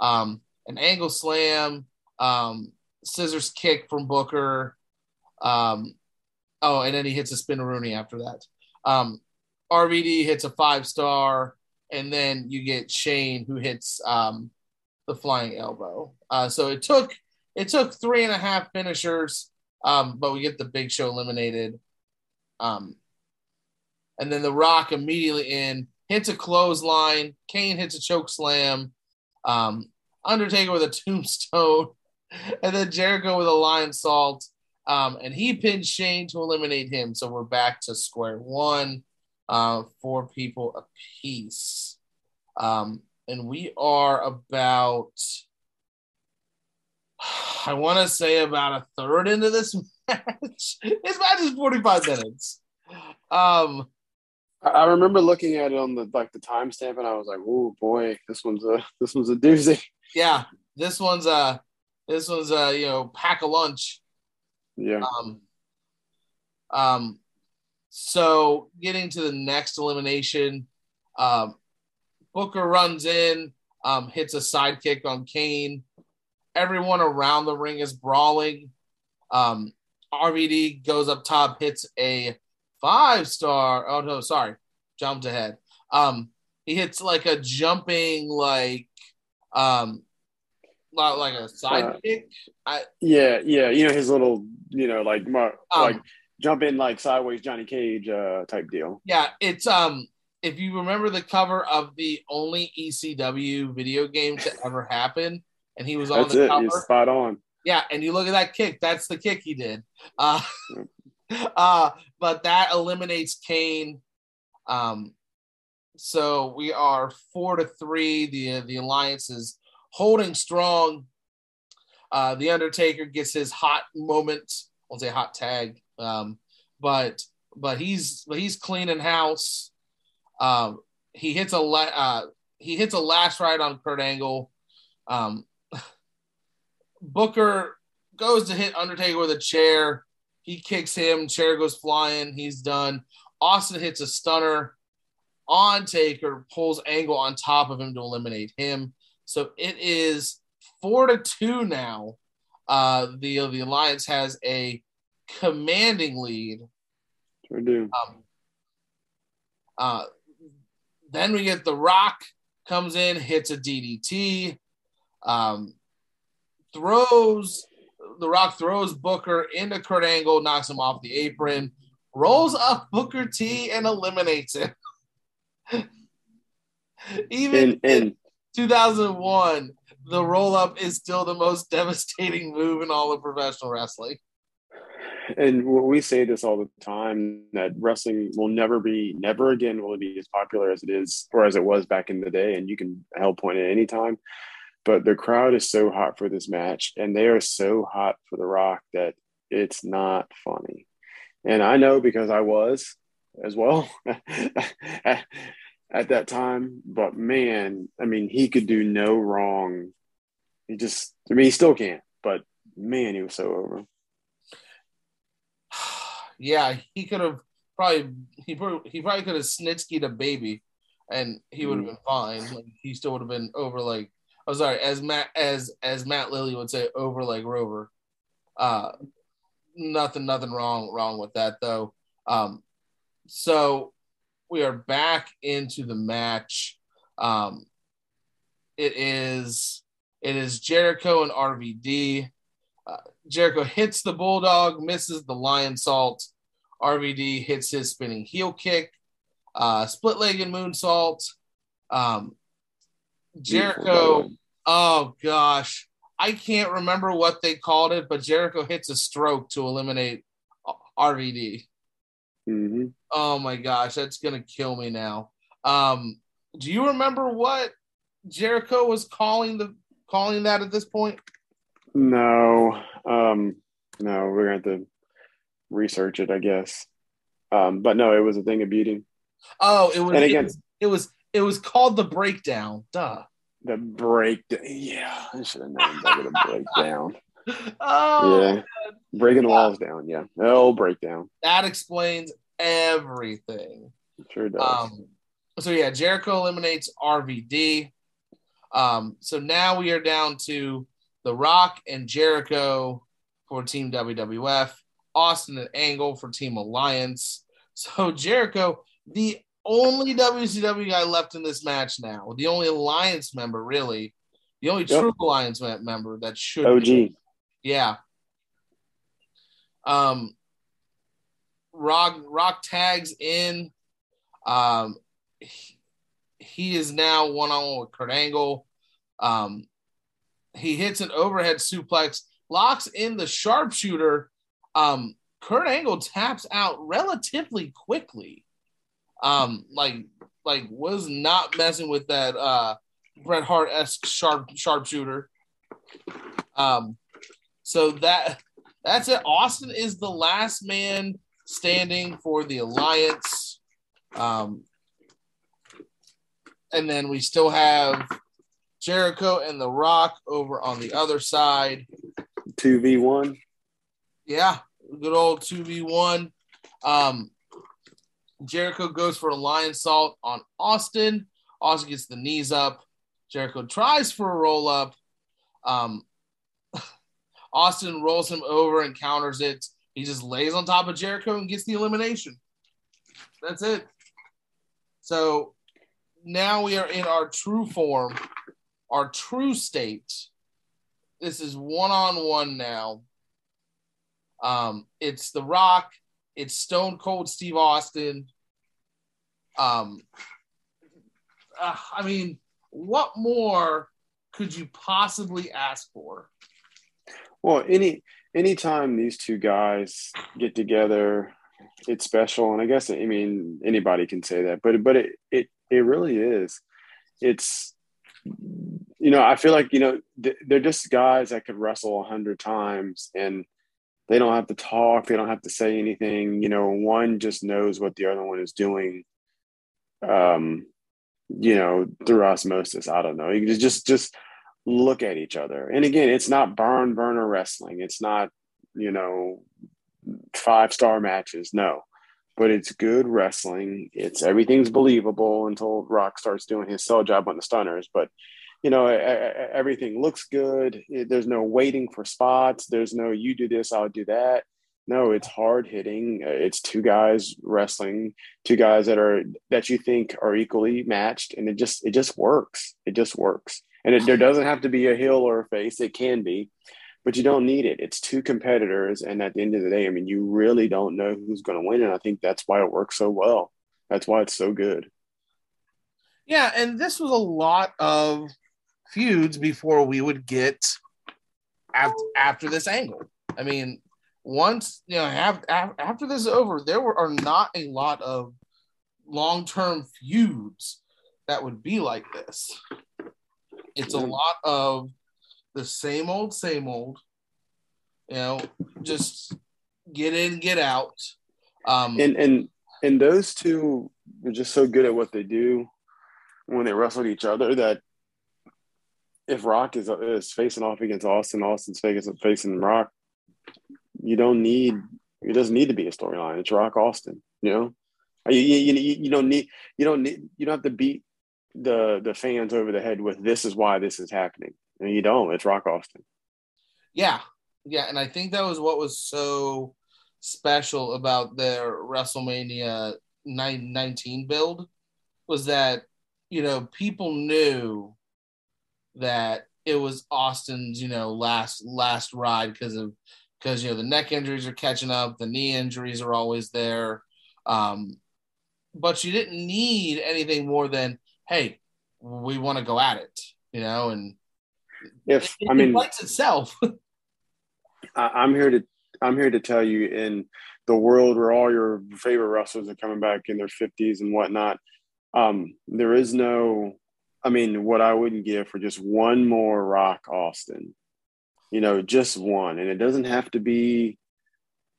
um, an angle slam, um, scissors kick from Booker. Um, oh, and then he hits a spinaroonie after that. Um, RVD hits a five star, and then you get Shane who hits um, the flying elbow. Uh, so it took it took three and a half finishers, um, but we get the Big Show eliminated. Um, and then The Rock immediately in hits a clothesline. Kane hits a choke slam. Um, Undertaker with a tombstone, and then Jericho with a Lionsault. Um, and he pinned Shane to eliminate him. So we're back to square one, uh, four people apiece. Um, and we are about I want to say about a third into this match. This match is 45 minutes. Um, I remember looking at it on the like the timestamp, and I was like, "Oh boy, this one's a this one's a doozy." yeah, this one's a this one's a you know pack a lunch. Yeah, Um, um, so getting to the next elimination, um, Booker runs in, um, hits a sidekick on Kane. everyone around the ring is brawling. Um, RVD goes up top, hits a five star. Oh no, sorry, jumped ahead. Um, he hits like a jumping like um like a side uh, kick. I, yeah, yeah, you know his little, you know, like um, like jump in like sideways Johnny Cage uh type deal. Yeah, it's um if you remember the cover of the only ECW video game to ever happen, and he was on that's the it. cover. He's spot on. Yeah, and you look at that kick. That's the kick he did. Uh, uh, but that eliminates Kane. Um, so we are four to three. The the alliance is holding strong. Uh, the Undertaker gets his hot moment. I won't say hot tag, um, but but he's he's cleaning house. Um, he hits a la- uh, he hits a last ride on Kurt Angle. Um, Booker goes to hit Undertaker with a chair. He kicks him. Chair goes flying. He's done. Austin hits a stunner on Taker, pulls Angle on top of him to eliminate him. So it is four to two now. Uh, the the alliance has a commanding lead. Sure do. Um, uh, then we get The Rock comes in, hits a DDT, um, throws The Rock throws Booker into Kurt Angle, knocks him off the apron, rolls up Booker T and eliminates him. Even in, in 2001, the roll up is still the most devastating move in all of professional wrestling. And we say this all the time that wrestling will never be never again will it be as popular as it is or as it was back in the day. And you can help point at any time but the crowd is so hot for this match and they are so hot for the rock that it's not funny and i know because i was as well at, at that time but man i mean he could do no wrong he just i mean he still can't but man he was so over yeah, he could have probably he probably, he probably could have snitskyed a baby, and he would have mm. been fine. Like he still would have been over like I'm oh, sorry, as Matt as as Matt Lilly would say, over like Rover. Uh, nothing nothing wrong wrong with that though. Um, so we are back into the match. Um, it is it is Jericho and RVD. Uh, Jericho hits the bulldog, misses the Lionsault. RVD hits his spinning heel kick, uh, split leg and moonsault. Um, Jericho, oh gosh, I can't remember what they called it, but Jericho hits a stroke to eliminate RVD. Mm-hmm. Oh my gosh, that's gonna kill me now. Um, do you remember what Jericho was calling the calling that at this point? No, um, no, we're gonna have to research it, I guess. Um, but no, it was a thing of beauty. Oh, it was. And again, it was, it was, it was called the breakdown. Duh. The breakdown. Yeah, I should have known about the breakdown. Oh, yeah, man. breaking the walls down. Yeah, oh, breakdown. That explains everything. Sure does. Um, so yeah, Jericho eliminates RVD. Um, so now we are down to The Rock and Jericho for Team WWF. Austin and Angle for Team Alliance. So Jericho, the only WCW guy left in this match now, the only Alliance member, really, the only yep. true Alliance member that should OG. Be. Yeah. Um, Rock Rock tags in. Um, he, he is now one on one with Kurt Angle. Um, he hits an overhead suplex, locks in the sharpshooter, um, Kurt Angle taps out relatively quickly. Um, like like was not messing with that uh Bret Hart esque sharp sharpshooter. Um, so that that's it. Austin is the last man standing for the alliance. Um, and then we still have Jericho and The Rock over on the other side. 2v1. Yeah, good old 2v1. Um, Jericho goes for a Lionsault on Austin. Austin gets the knees up. Jericho tries for a roll up. Um, Austin rolls him over and counters it. He just lays on top of Jericho and gets the elimination. That's it. So now we are in our true form, our true state. This is one on one now. Um, it's The Rock, it's Stone Cold Steve Austin. Um, uh, I mean, what more could you possibly ask for? Well, any anytime these two guys get together, it's special. And I guess I mean anybody can say that, but but it it it really is. It's you know I feel like you know they're just guys that could wrestle a hundred times and they don't have to talk, they don't have to say anything. You know, one just knows what the other one is doing. Um, you know, through osmosis. I don't know. You just just look at each other. And again, it's not barn burner wrestling. It's not, you know, five star matches. No. But it's good wrestling. It's everything's believable until Rock starts doing his sell job on the stunners. But you know, everything looks good. There's no waiting for spots. There's no you do this, I'll do that. No, it's hard hitting. Uh, it's two guys wrestling, two guys that are that you think are equally matched, and it just it just works. It just works. And it, there doesn't have to be a heel or a face. It can be, but you don't need it. It's two competitors, and at the end of the day, I mean, you really don't know who's going to win, and I think that's why it works so well. That's why it's so good. Yeah, and this was a lot of feuds before we would get after, after this angle. I mean, once you know have, after this is over, there were, are not a lot of long term feuds that would be like this. It's a lot of the same old, same old. You know, just get in, get out. Um, and and and those two are just so good at what they do when they wrestled each other that if Rock is is facing off against Austin, Austin's facing facing Rock, you don't need it doesn't need to be a storyline. It's Rock Austin, you know. You, you, you, you don't need you don't need you don't have to beat the the fans over the head with this is why this is happening. And you don't. It's Rock Austin. Yeah, yeah, and I think that was what was so special about their WrestleMania 19 build was that you know people knew that it was Austin's you know last last ride because of because you know the neck injuries are catching up, the knee injuries are always there. Um, but you didn't need anything more than, hey, we want to go at it, you know, and if it, I mean it itself. I, am here to I'm here to tell you in the world where all your favorite wrestlers are coming back in their 50s and whatnot, um, there is no I mean, what I wouldn't give for just one more Rock Austin you know, just one. And it doesn't have to be,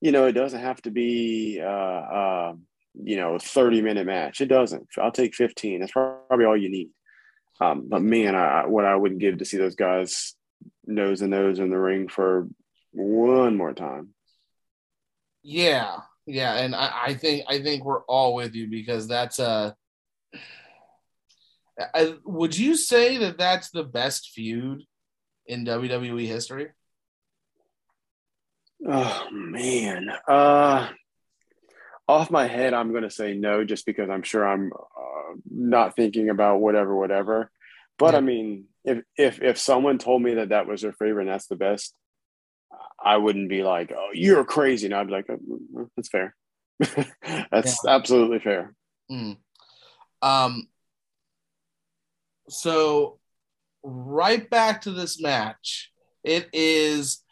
you know, it doesn't have to be, uh, uh, you know, a 30 minute match. It doesn't. I'll take 15. That's probably all you need. Um, but man, I, what I wouldn't give to see those guys nose and nose in the ring for one more time. Yeah, yeah, and I, I think I think we're all with you because that's uh I, would you say that that's the best feud in WWE history? Oh man, uh, off my head, I'm going to say no, just because I'm sure I'm uh, not thinking about whatever, whatever. But yeah. I mean, if if if someone told me that that was their favorite and that's the best, I wouldn't be like, "Oh, you're crazy." And I'd be like, oh, "That's fair. that's yeah. absolutely fair." Mm. Um. So right back to this match. It is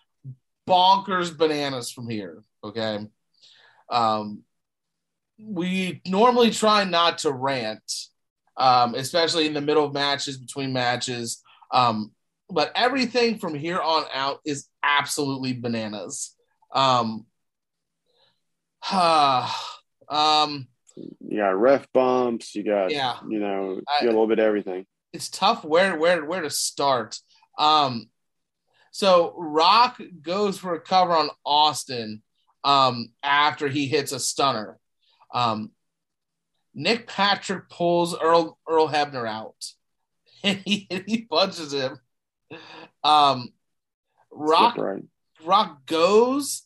bonkers bananas from here. Okay. Um, we normally try not to rant, um, especially in the middle of matches, between matches. Um, but everything from here on out is absolutely bananas. Um, uh, um, you got ref bumps. You got, yeah, you know, you got a little bit of everything it's tough where where where to start. Um, so Rock goes for a cover on Austin um, after he hits a stunner. Um, Nick Patrick pulls Earl Earl Hebner out, and he, he punches him. Um, Rock right. Rock goes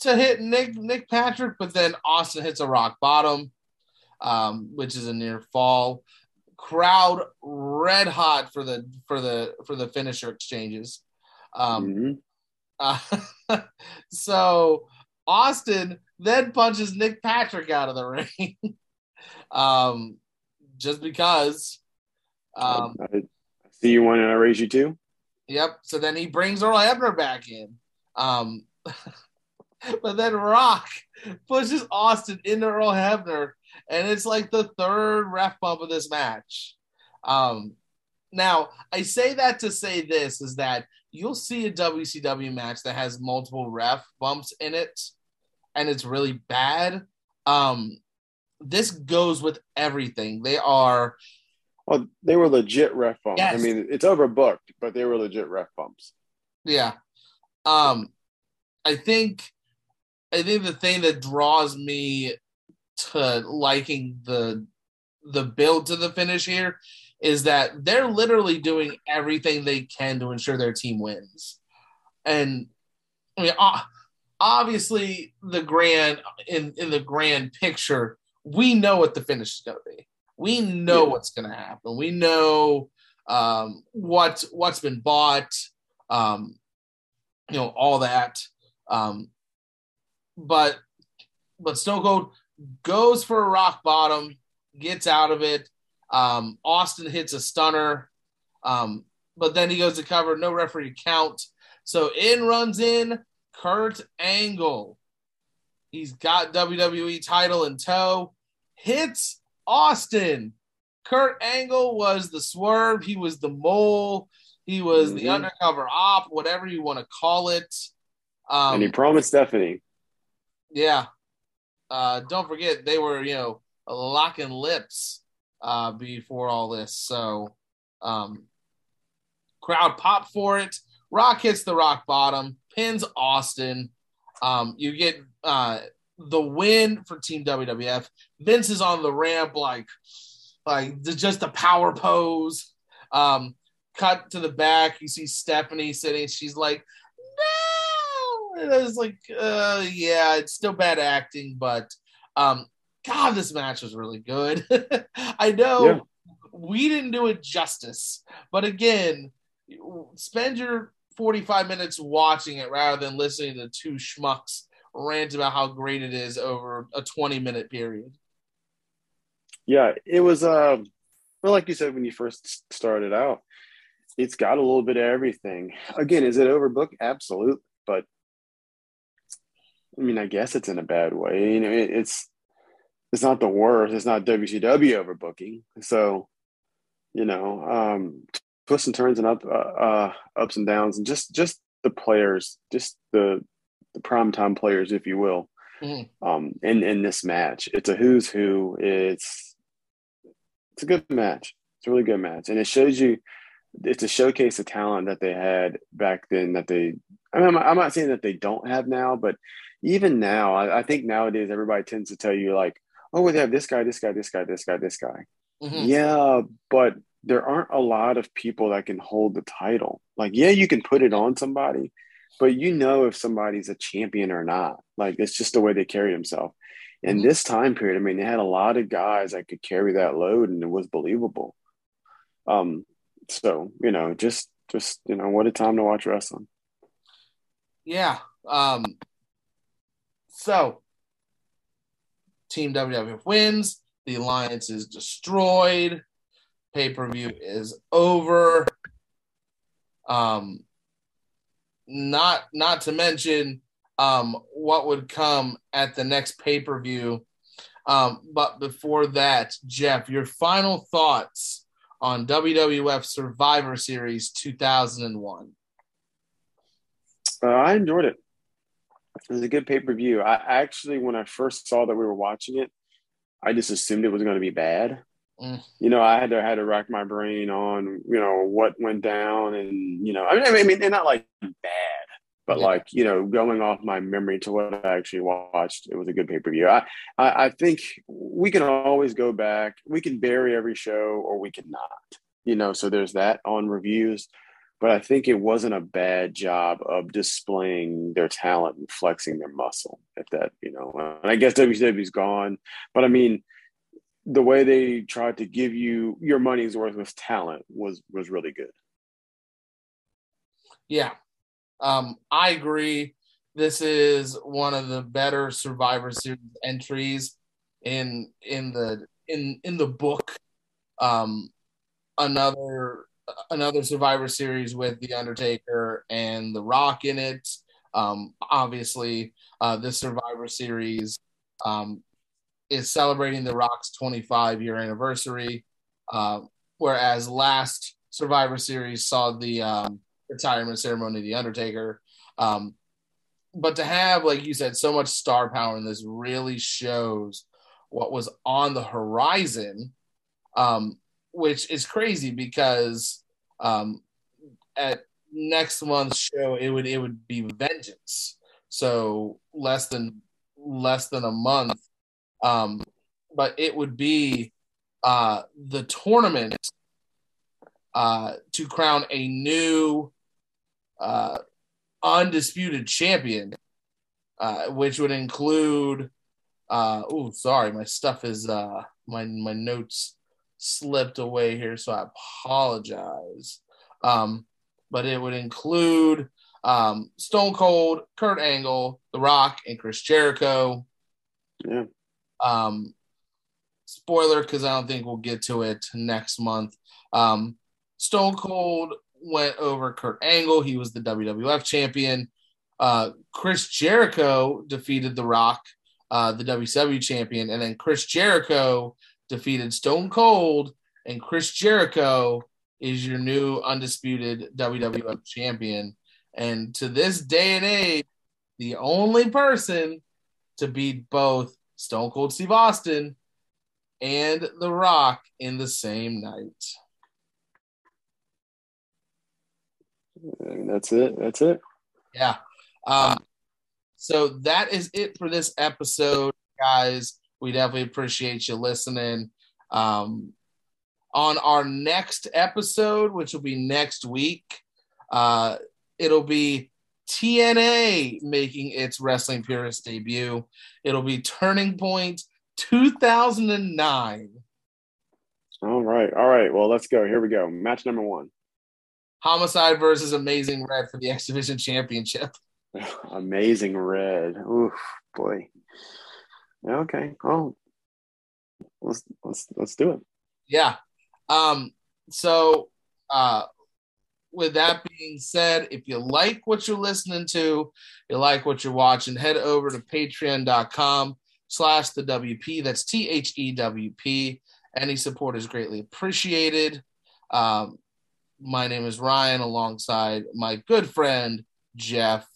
to hit Nick Nick Patrick, but then Austin hits a rock bottom, um, which is a near fall. Crowd red hot for the for the for the finisher exchanges. Um, Mhm. uh, so Austin then punches Nick Patrick out of the ring, um, just because. Um, I, I see you one and I raise you two. Yep. So then he brings Earl Hebner back in. Um, but then Rock pushes Austin into Earl Hebner, and it's like the third ref bump of this match. Um, now, I say that to say this is that you'll see a WCW match that has multiple ref bumps in it, and it's really bad. Um, this goes with everything. They are Well, they were legit ref bumps. Yes. I mean, it's overbooked, but they were legit ref bumps. Yeah. Um I think I think the thing that draws me to liking the the build to the finish here is that they're literally doing everything they can to ensure their team wins. And I mean obviously the grand in in the grand picture, we know what the finish is going to be. We know Yeah. what's going to happen. We know um what what's been bought um you know all that um but but Stone Cold goes for a rock bottom gets out of it. Um Austin hits a stunner. Um but then he goes to cover. No referee count. So in runs in Kurt Angle. He's got WWE title in tow. Hits Austin. Kurt Angle was the swerve. He was the mole. He was the Mhm. undercover op, whatever you want to call it. Um, and he promised Stephanie. yeah. Uh, don't forget they were, you know, locking lips uh, before all this. So, um, crowd pop for it. Rock hits the rock bottom, pins Austin. Um, you get uh, the win for Team WWF. Vince is on the ramp, like, like just a power pose. Um, cut to the back. You see Stephanie sitting. She's like. And I was like, uh, yeah, it's still bad acting, but um, God, this match was really good. I know Yeah. we didn't do it justice, but again, spend your 45 minutes watching it rather than listening to two schmucks rant about how great it is over a 20 minute period. Yeah, it was. Uh, well, like you said when you first started out, it's got a little bit of everything. Again, is it overbooked? Absolutely, I mean, I guess it's in a bad way. You know, it, it's it's not the worst. It's not WCW overbooking. So, you know, um, twists and turns and up, uh, uh, ups and downs, and just just the players, just the the primetime players, if you will. Mhm. Um, in in this match, it's a who's who. It's it's a good match. It's a really good match, and it shows you. It's a showcase of talent that they had back then. That they, I mean, I'm, I'm not saying that they don't have now, but even now, I, I think nowadays everybody tends to tell you like, "Oh, well, they have this guy, this guy, this guy, this guy, this guy." Mhm. Yeah, but there aren't a lot of people that can hold the title. Like, yeah, you can put it on somebody, but you know if somebody's a champion or not. Like, it's just the way they carry themselves. In Mhm. this time period, I mean, they had a lot of guys that could carry that load, and it was believable. Um, so you know, just just you know, what a time to watch wrestling. Yeah. Um, so, Team WWF wins. The alliance is destroyed. Pay per view is over. Um, not not to mention um, what would come at the next pay per view. Um, but before that, Jeff, your final thoughts on WWF Survivor Series 2001. Uh, I enjoyed it. It was a good pay per view. I actually, when I first saw that we were watching it, I just assumed it was going to be bad. Mm. You know, I had to had to rack my brain on you know what went down, and you know, I mean, I mean, and not like bad, but Yeah. like you know, going off my memory to what I actually watched, it was a good pay per view. I, I I think we can always go back. We can bury every show, or we can not. You know, so there's that on reviews. But I think it wasn't a bad job of displaying their talent and flexing their muscle. If that, you know, and I guess WCW's gone, but I mean, the way they tried to give you your money's worth with talent was was really good. Yeah, um, I agree. This is one of the better Survivor Series entries in in the in in the book. Um, another another Survivor Series with the Undertaker and The Rock in it. Um, obviously, uh, this Survivor Series um, is celebrating The Rock's 25 year anniversary, uh, whereas last Survivor Series saw the um, retirement ceremony of The Undertaker. Um, but to have, like you said, so much star power in this really shows what was on the horizon, um, which is crazy because um, at next month's show it would it would be Vengeance, so less than less than a month, um, but it would be uh, the tournament uh, to crown a new uh, undisputed champion, uh, which would include. Uh, oh, sorry, my stuff is uh, my my notes slipped away here, so I apologize. Um, but it would include um, Stone Cold, Kurt Angle, The Rock, and Chris Jericho. Yeah. Um, spoiler, because I don't think we'll get to it next month. Um, Stone Cold went over Kurt Angle. He was the WWF champion. Uh, Chris Jericho defeated The Rock, uh, the WCW champion, and then Chris Jericho defeated Stone Cold, and Chris Jericho is your new undisputed WWF champion. And to this day and age, the only person to beat both Stone Cold Steve Austin and The Rock in the same night. And that's it. That's it. Yeah. Um, so that is it for this episode, guys. We definitely appreciate you listening. Um, on our next episode, which will be next week, uh, it'll be TNA making its Wrestling Purist debut. It'll be Turning Point 2009. All right. All right. Well, let's go. Here we go. Match number one. Homicide versus Amazing Red for the X Division Championship. Amazing Red. Oof, boy. Okay. Oh, let's let's let's do it. Yeah. Um. So, uh, with that being said, if you like what you're listening to, you like what you're watching, head over to patreon.com slash the WP. That's T H E W P. Any support is greatly appreciated. Um, my name is Ryan alongside my good friend Jeff.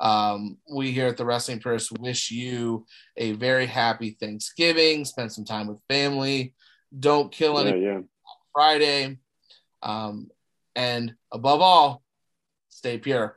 Um, we here at the Wrestling Purist wish you a very happy Thanksgiving. Spend some time with family. Don't kill any Yeah, yeah. Friday. Um, and above all, stay pure.